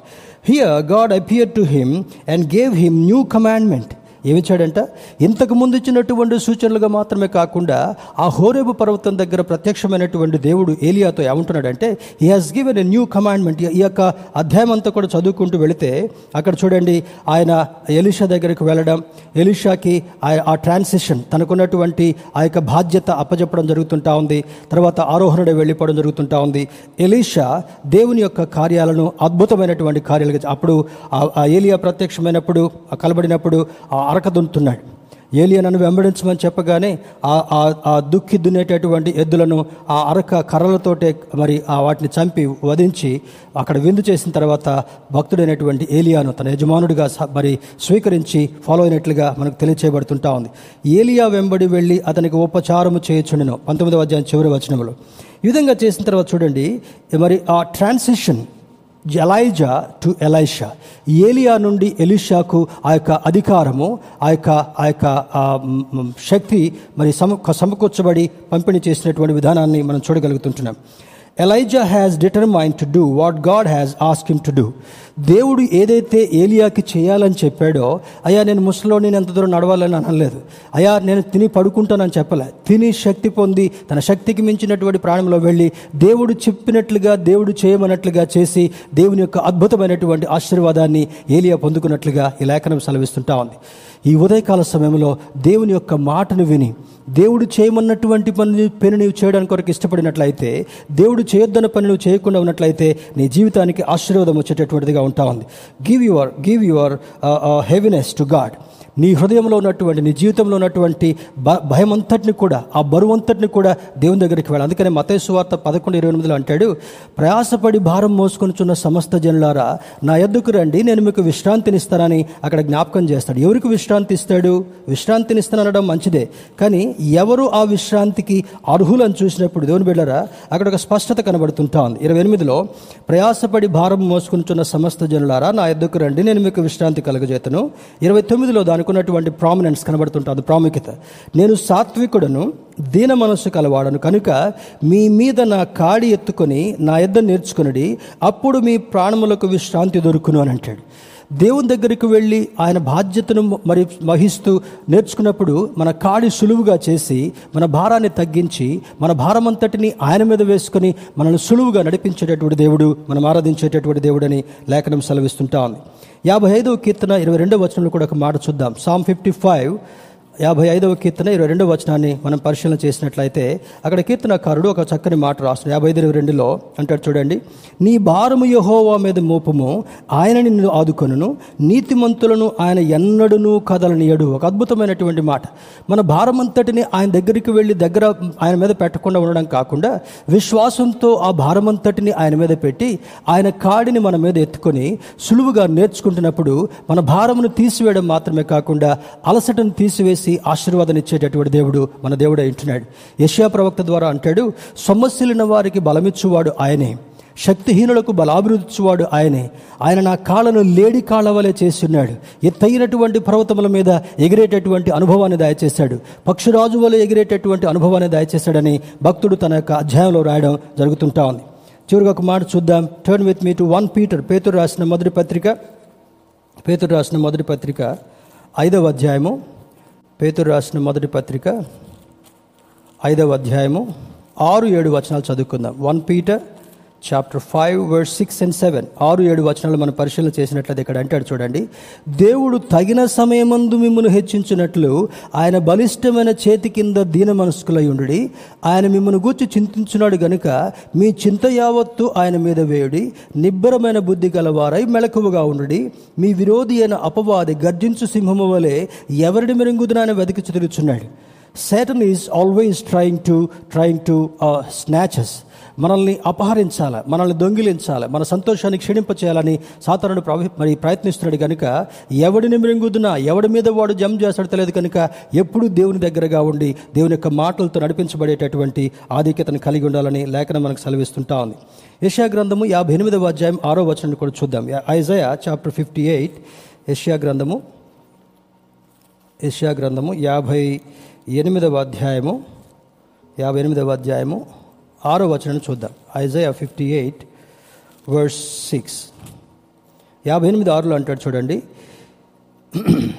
Here God appear to him and gave him new commandment ఏమిచ్చాడంట? ఇంతకు ముందు ఇచ్చినటువంటి సూచనలుగా మాత్రమే కాకుండా ఆ హోరేబు పర్వతం దగ్గర ప్రత్యక్షమైనటువంటి దేవుడు ఏలియాతో ఏమంటున్నాడంటే he has given a new commandment ఈ యొక్క అధ్యాయం అంతా కూడా చదువుకుంటూ వెళితే అక్కడ చూడండి ఆయన ఎలిషా దగ్గరికి వెళ్ళడం ఎలిషాకి ఆ- ఆ ట్రాన్సిషన్ తనకున్నటువంటి ఆ యొక్క బాధ్యత అప్పచెప్పడం జరుగుతుంటా ఉంది. తర్వాత ఆరోహణుడే వెళ్ళిపోవడం జరుగుతుంటా ఉంది. ఎలీషా దేవుని యొక్క కార్యాలను అద్భుతమైనటువంటి కార్యాలుగా అప్పుడు ఆ- ఏలియా ప్రత్యక్షమైనప్పుడు కలబడినప్పుడు ఆ అరక దున్నుతున్నాడు. ఏలియా నన్ను వెంబడించమని చెప్పగానే ఆ దుక్కి దున్నేటటువంటి ఎద్దులను ఆ అరక కర్రలతోటే మరి ఆ వాటిని చంపి వధించి అక్కడ విందు చేసిన తర్వాత భక్తుడైనటువంటి ఏలియాను తన యజమానుడిగా మరి స్వీకరించి ఫాలో అయినట్లుగా మనకు తెలియచేయబడుతుంటా ఉంది. ఏలియా వెంబడి వెళ్ళి అతనికి ఉపచారము చేయచుండెను. పంతొమ్మిదవ అధ్యాయం చివరి వచనంలో ఈ విధంగా చేసిన తర్వాత చూడండి మరి ఆ ట్రాన్సిషన్ ఎలైజా టు ఎలైషా ఏలియా నుండి ఎలిషాకు ఆ యొక్క అధికారము ఆ యొక్క ఆ యొక్క శక్తి మరి సమ సమకూర్చబడి పంపిణీ చేసినటువంటి విధానాన్ని మనం చూడగలుగుతుంటున్నాం. Elijah has determine to do what God has ask him to do దేవుడు ఏదైతే ఏలియాకి చేయాలని చెప్పాడో అయ్యా నేను ముసలో నేను ఎంత దూరం నడవాలని అనలేదు. అయ్యా నేను తిని పడుకుంటానని చెప్పలే. తిని శక్తి పొంది తన శక్తికి మించినటువంటి ప్రాణంలో వెళ్ళి దేవుడు చెప్పినట్లుగా దేవుడు చేయమన్నట్లుగా చేసి దేవుని యొక్క అద్భుతమైనటువంటి ఆశీర్వాదాన్ని ఏలియా పొందుకున్నట్లుగా ఈ లేఖనం సెలవిస్తుంటా ఉంది. ఈ ఉదయకాల సమయంలో దేవుని యొక్క మాటను విని దేవుడు చేయమన్నటువంటి పని పని నీవు చేయడానికి కొరకు ఇష్టపడినట్లయితే దేవుడు చేయొద్దన్న పని నువ్వు చేయకుండా ఉన్నట్లయితే నీ జీవితానికి ఆశీర్వాదం వచ్చేటటువంటిదిగా ఉంటా ఉంది. Give your give your heaviness to God నీ హృదయంలో ఉన్నటువంటి నీ జీవితంలో ఉన్నటువంటి భ భయం అంతటిని కూడా ఆ బరువు అంతటిని కూడా దేవుని దగ్గరికి వెళ్ళాలి. అందుకనే మతేసు వార్త పదకొండు ఇరవై ఎనిమిదిలో అంటాడు ప్రయాసపడి భారం మోసుకొనిచున్న సమస్త జనులారా నా ఎద్దుకు రండి నేను మీకు విశ్రాంతిని ఇస్తానని అక్కడ జ్ఞాపకం చేస్తాడు. ఎవరికి విశ్రాంతి ఇస్తాడు? విశ్రాంతిని ఇస్తానడం మంచిదే. కానీ ఎవరు ఆ విశ్రాంతికి అర్హులని చూసినప్పుడు దేవుని బిడ్డరా అక్కడ ఒక స్పష్టత కనబడుతుంటా ఉంది. ఇరవై ఎనిమిదిలో ప్రయాసపడి భారం మోసుకుంటున్న సమస్త జనులారా నా ఎద్దుకు రండి నేను మీకు విశ్రాంతి కలుగజేతను. ఇరవై తొమ్మిదిలో దాని అనుకున్నటువంటి ప్రామినెన్స్ కనబడుతుంటుంది. ప్రాముఖ్యత. నేను సాత్వికుడను దీన మనస్సు కలవాడను. కనుక మీ మీద నా కాడి ఎత్తుకొని నా ఎద్ద నేర్చుకునడి అప్పుడు మీ ప్రాణములకు విశ్రాంతి దొరుకును అని అంటాడు. దేవుని దగ్గరికి వెళ్ళి ఆయన బాధ్యతను మరి వహిస్తూ నేర్చుకున్నప్పుడు మన కాడి సులువుగా చేసి మన భారాన్ని తగ్గించి మన భారమంతటిని ఆయన మీద వేసుకొని మనల్ని సులువుగా నడిపించేటటువంటి దేవుడు మనం ఆరాధించేటటువంటి దేవుడని లేఖనం సెలవిస్తుంటా ఉంది. యాభై ఐదవ కీర్తన ఇరవై రెండవ వచనంలో కూడా ఒక మాట చూద్దాం. సామ్ ఫిఫ్టీ ఫైవ్ యాభై ఐదవ కీర్తన ఇరవై రెండవ వచనాన్ని మనం పరిశీలన చేసినట్లయితే అక్కడ కీర్తనకారుడు ఒక చక్కని మాట రాస్తున్నాడు. యాభై ఐదు ఇరవై రెండులో అంటాడు చూడండి. నీ భారము యహోవా మీద మోపము ఆయన నిన్ను ఆదుకొనును నీతిమంతులను ఆయన ఎన్నడును కదలనీయడు. ఒక అద్భుతమైనటువంటి మాట. మన భారమంతటిని ఆయన దగ్గరికి వెళ్ళి దగ్గర ఆయన మీద పెట్టకుండా ఉండడం కాకుండా విశ్వాసంతో ఆ భారమంతటిని ఆయన మీద పెట్టి ఆయన కాడిని మన మీద ఎత్తుకొని సులువుగా నేర్చుకుంటున్నప్పుడు మన భారమును తీసివేయడం మాత్రమే కాకుండా అలసటను తీసివేసి ఆశీర్వాదం ఇచ్చేటటువంటి దేవుడు మన దేవుడు అంటున్నాడు. యష్యా ప్రవక్త ద్వారా అంటాడు సొమ్మసిలిన వారికి బలమిచ్చువాడు ఆయనే. శక్తిహీనులకు బలాభివృద్ధివాడు ఆయనే. ఆయన నా కాళ్ళను లేడి కాళ్ళ వలె చేస్తున్నాడు. ఎత్తైనటువంటి పర్వతముల మీద ఎగిరేటటువంటి అనుభవాన్ని దయచేశాడు. పక్షిరాజు వలె ఎగిరేటటువంటి అనుభవాన్ని దయచేశాడని భక్తుడు తన యొక్క అధ్యాయంలో రాయడం జరుగుతుంటా ఉంది. చివరికి ఒక మాట చూద్దాం. Turn with me to one Peter పేతురు రాసిన మొదటి పత్రిక. పేతురు రాసిన మొదటి పత్రిక ఐదవ అధ్యాయము. పేతురు రాసిన మొదటి పత్రిక ఐదవ అధ్యాయము ఆరు ఏడు వచనాలు చదువుకుందాం. One Peter chapter five verse six and seven ఆరు ఏడు వచనాలు మనం పరిశీలన చేసినట్లయితే ఇక్కడ అంటాడు చూడండి. దేవుడు తగిన సమయమందు మిమ్మల్ని హెచ్చించినట్లు ఆయన బలిష్టమైన చేతి కింద దీన మనస్కులై ఉండి ఆయన మిమ్మల్ని గూర్చి చింతించున్నాడు గనుక మీ చింత యావత్తు ఆయన మీద వేయుడి. నిబ్బరమైన బుద్ధి గలవారై మెలకువగా ఉండి మీ విరోధి అయిన అపవాది గర్జించు సింహము వలె ఎవరిని మెరుగుదునని వెతికి తిరుగుచున్నాడు Satan is always trying to trying to uh, snatch us. మనల్ని అపహరించాలి మనల్ని దొంగిలించాలి మన సంతోషాన్ని క్షీణింప చేయాలని సాతానుడు ప్రవ- మరి ప్రయత్నిస్తున్నాడు కనుక ఎవడిని మృంగుదునా ఎవడి మీద వాడు జమ్ చేస్తాడు తెలియదు కనుక ఎప్పుడు దేవుని దగ్గరగా ఉండి దేవుని యొక్క మాటలతో నడిపించబడేటటువంటి ఆధిక్యతను కలిగి ఉండాలని లేఖనం మనకు సెలవిస్తుంటా ఉంది. ఏషియా గ్రంథము యాభై ఎనిమిదవ అధ్యాయం ఆరో వచనం కూడా చూద్దాం. ఐజయా చాప్టర్ ఫిఫ్టీ ఎయిట్ ఏషియా గ్రంథము ఏషియా గ్రంథము యాభై ఎనిమిదవ అధ్యాయము యాభై ఎనిమిదవ అధ్యాయము ఆరో వచనం చూద్దాం. Isaiah fifty eight verse six. యాభై ఎనిమిది ఆరులో అంటాడు చూడండి.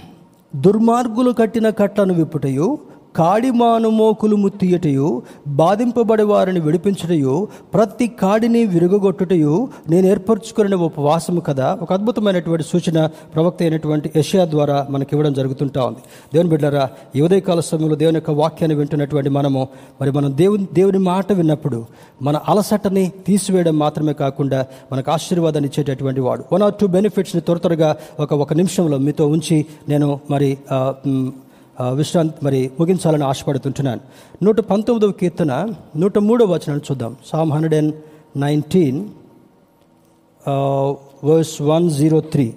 దుర్మార్గులు కట్టిన కట్టను విప్పుటయు కాడిమాను మోకులు ముత్తియటయు బాధింపబడే వారిని విడిపించుటయు ప్రతి కాడిని విరుగొట్టుటయు నేను ఏర్పరచుకునే ఉపవాసము కదా. ఒక అద్భుతమైనటువంటి సూచన ప్రవక్త అయినటువంటి యషయా ద్వారా మనకి ఇవ్వడం జరుగుతుంటా ఉంది. దేవుని బిడ్డరా ఈ ఉదయకాల సమయంలో దేవుని యొక్క వాక్యాన్ని వింటున్నటువంటి మనము మరి మనం దేవుని దేవుని మాట విన్నప్పుడు మన అలసటని తీసివేయడం మాత్రమే కాకుండా మనకు ఆశీర్వాదాన్ని ఇచ్చేటటువంటి వాడు. వన్ ఆర్ టూ బెనిఫిట్స్ని త్వర త్వరగా ఒక ఒక నిమిషంలో మీతో ఉంచి నేను మరి విశ్రాంతి మరి ముగించాలని ఆశపడుతుంటున్నాను. నూట పంతొమ్మిదవ కీర్తన నూట మూడవ వచనాన్ని చూద్దాం. Psalm hundred and nineteen verse one zero three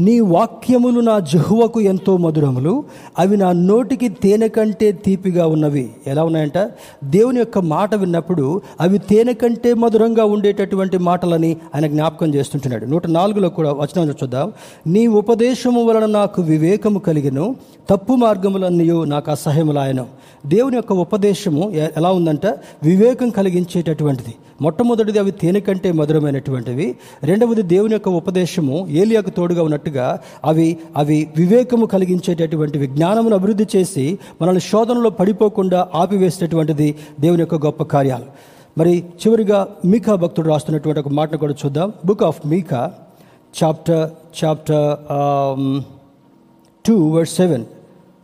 నీ వాక్యములు నా జహువకు ఎంతో మధురములు అవి నా నోటికి తేనె కంటే తీపిగా ఉన్నవి. ఎలా ఉన్నాయంట? దేవుని యొక్క మాట విన్నప్పుడు అవి తేనె కంటే మధురంగా ఉండేటటువంటి మాటలని ఆయన జ్ఞాపకం చేస్తుంటున్నాడు. నూట నాలుగులో కూడా వచనం చూద్దాం. నీ ఉపదేశము వలన నాకు వివేకము కలిగిను తప్పు మార్గములన్నీ నాకు అసహ్యములాయను. దేవుని యొక్క ఉపదేశము ఎలా ఉందంటే వివేకం కలిగించేటటువంటిది. మొట్టమొదటిది అవి తేనె కంటే మధురమైనటువంటివి. రెండవది దేవుని యొక్క ఉపదేశము ఏలియాకు తోడుగా ఉన్నట్టుగా అవి అవి వివేకము కలిగించేటటువంటివి జ్ఞానమును అభివృద్ధి చేసి మనల్ని శోధనలో పడిపోకుండా ఆపివేసేటటువంటిది దేవుని యొక్క గొప్ప కార్యాలు. మరి చివరిగా మీకా భక్తుడు రాస్తున్నటువంటి ఒక మాటను కూడా చూద్దాం. Book of Micah chapter chapter two word seven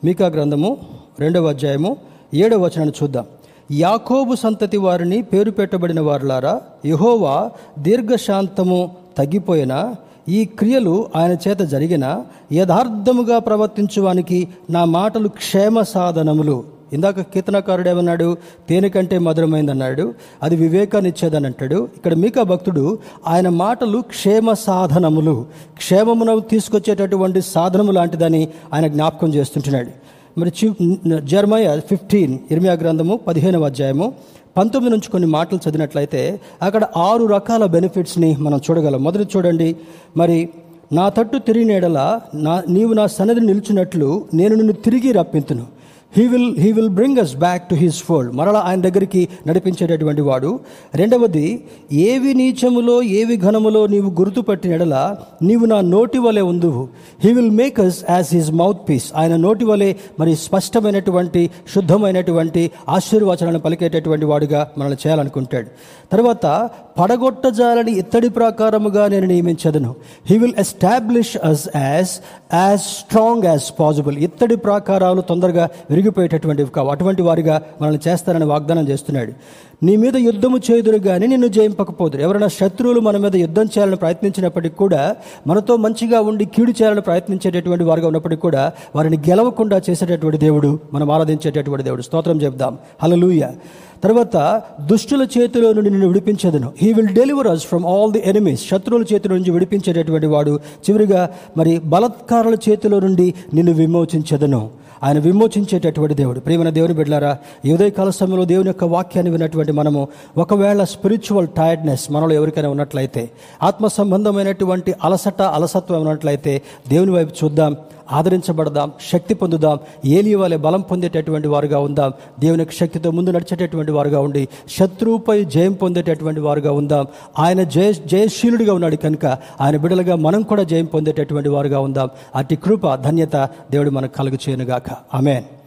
మీకా గ్రంథము రెండవ అధ్యాయము ఏడవ వచనాన్ని చూద్దాం. యాకోబు సంతతి వారిని పేరు పెట్టబడిన వారులారా యహోవా దీర్ఘశాంతము తగ్గిపోయిన ఈ క్రియలు ఆయన చేత జరిగిన యథార్థముగా ప్రవర్తించువానికి నా మాటలు క్షేమ సాధనములు. ఇందాక కీర్తనకారుడు ఏమన్నాడు? తేనె కంటే మధురమైందన్నాడు. అది వివేకాన్ని ఇచ్చేదని అంటాడు ఇక్కడ మీకా భక్తుడు ఆయన మాటలు క్షేమ సాధనములు. క్షేమమును తీసుకొచ్చేటటువంటి సాధనము లాంటిదని ఆయన జ్ఞాపకం చేస్తుంటున్నాడు. మరి చీ జర్మయ ఫిఫ్టీన్ ఇర్మియా గ్రంథము పదిహేనవ అధ్యాయము పంతొమ్మిది నుంచి కొన్ని మాటలు చదివినట్లయితే అక్కడ ఆరు రకాల బెనిఫిట్స్ని మనం చూడగలం. మొదటి చూడండి. మరి నా తట్టు తిరిగిన ఎడల నా నీవు నా సన్నది నిలిచినట్లు నేను నిన్ను తిరిగి రప్పింతును. He will he will bring us back to his fold మరలా ఆయన దగ్గరికి నడిపించేటటువంటి వాడు. రెండవది ఏవి నీచములో ఏవి ఘనములో నీవు గుర్తుపట్టిన ఎడల నీవు నా నోటి వలె ఉందువు. He will make us as his mouthpiece ఆయన నోటి వలె మరి స్పష్టమైనటువంటి శుద్ధమైనటువంటి ఆశీర్వచనాలను పలికేటటువంటి వాడుగా మనల్ని చేయాలనుకుంటాడు. తర్వాత పడగొట్టజాలని ఇత్తడి ప్రకారముగా నేను నియమించదను. He will establish us as as strong as possible ఇత్తడి ప్రాకారాలు తొందరగా విరిగిపోయేటటువంటివి కావు అటువంటి వారిగా మనల్ని చేస్తారని వాగ్దానం చేస్తున్నాడు. నీ మీద యుద్ధము చేదురు కానీ నిన్ను జయింపకపోదురు. ఎవరైనా శత్రువులు మన మీద యుద్ధం చేయాలని ప్రయత్నించినప్పటికీ కూడా మనతో మంచిగా ఉండి కీడు చేయాలని ప్రయత్నించేటటువంటి వారుగా ఉన్నప్పటికీ కూడా వారిని గెలవకుండా చేసేటటువంటి దేవుడు మనం ఆరాధించేటటువంటి దేవుడు. స్తోత్రం చెప్దాం హలలుయ తర్వాత దుష్టుల చేతిలో నుండి నిన్ను విడిపించదును. He will deliver us from all the enemies శత్రువుల చేతిలో నుంచి విడిపించేటటువంటి వాడు చివరిగా మరి బలత్కారుల చేతిలో నుండి నిన్ను విమోచించదును. ఆయన విమోచించేటటువంటి దేవుడు. ప్రియమైన దేవుని బిడ్డారా ఉదయకాల సమయంలో దేవుని యొక్క వాక్యాన్ని విన్నటువంటి మనము ఒకవేళ స్పిరిచువల్ టైర్డ్నెస్ మనలో ఎవరికైనా ఉన్నట్లయితే ఆత్మ సంబంధమైనటువంటి అలసట అలసత్వం ఉన్నట్లయితే దేవుని వైపు చూద్దాం. ఆదరించబడదాం శక్తి పొందుదాం ఏలి వలె బలం పొందేటటువంటి వారుగా ఉందాం దేవునికి శక్తితో ముందు నడిచేటటువంటి వారుగా ఉండి శత్రువుపై జయం పొందేటటువంటి వారుగా ఉందాం. ఆయన జయ జయశీలుడిగా ఉన్నాడు కనుక ఆయన బిడలుగా మనం కూడా జయం పొందేటటువంటి వారుగా ఉందాం. అట్టి కృప ధన్యత దేవుడు మనకు కలుగు చేయనుగాక. ఆమెన్.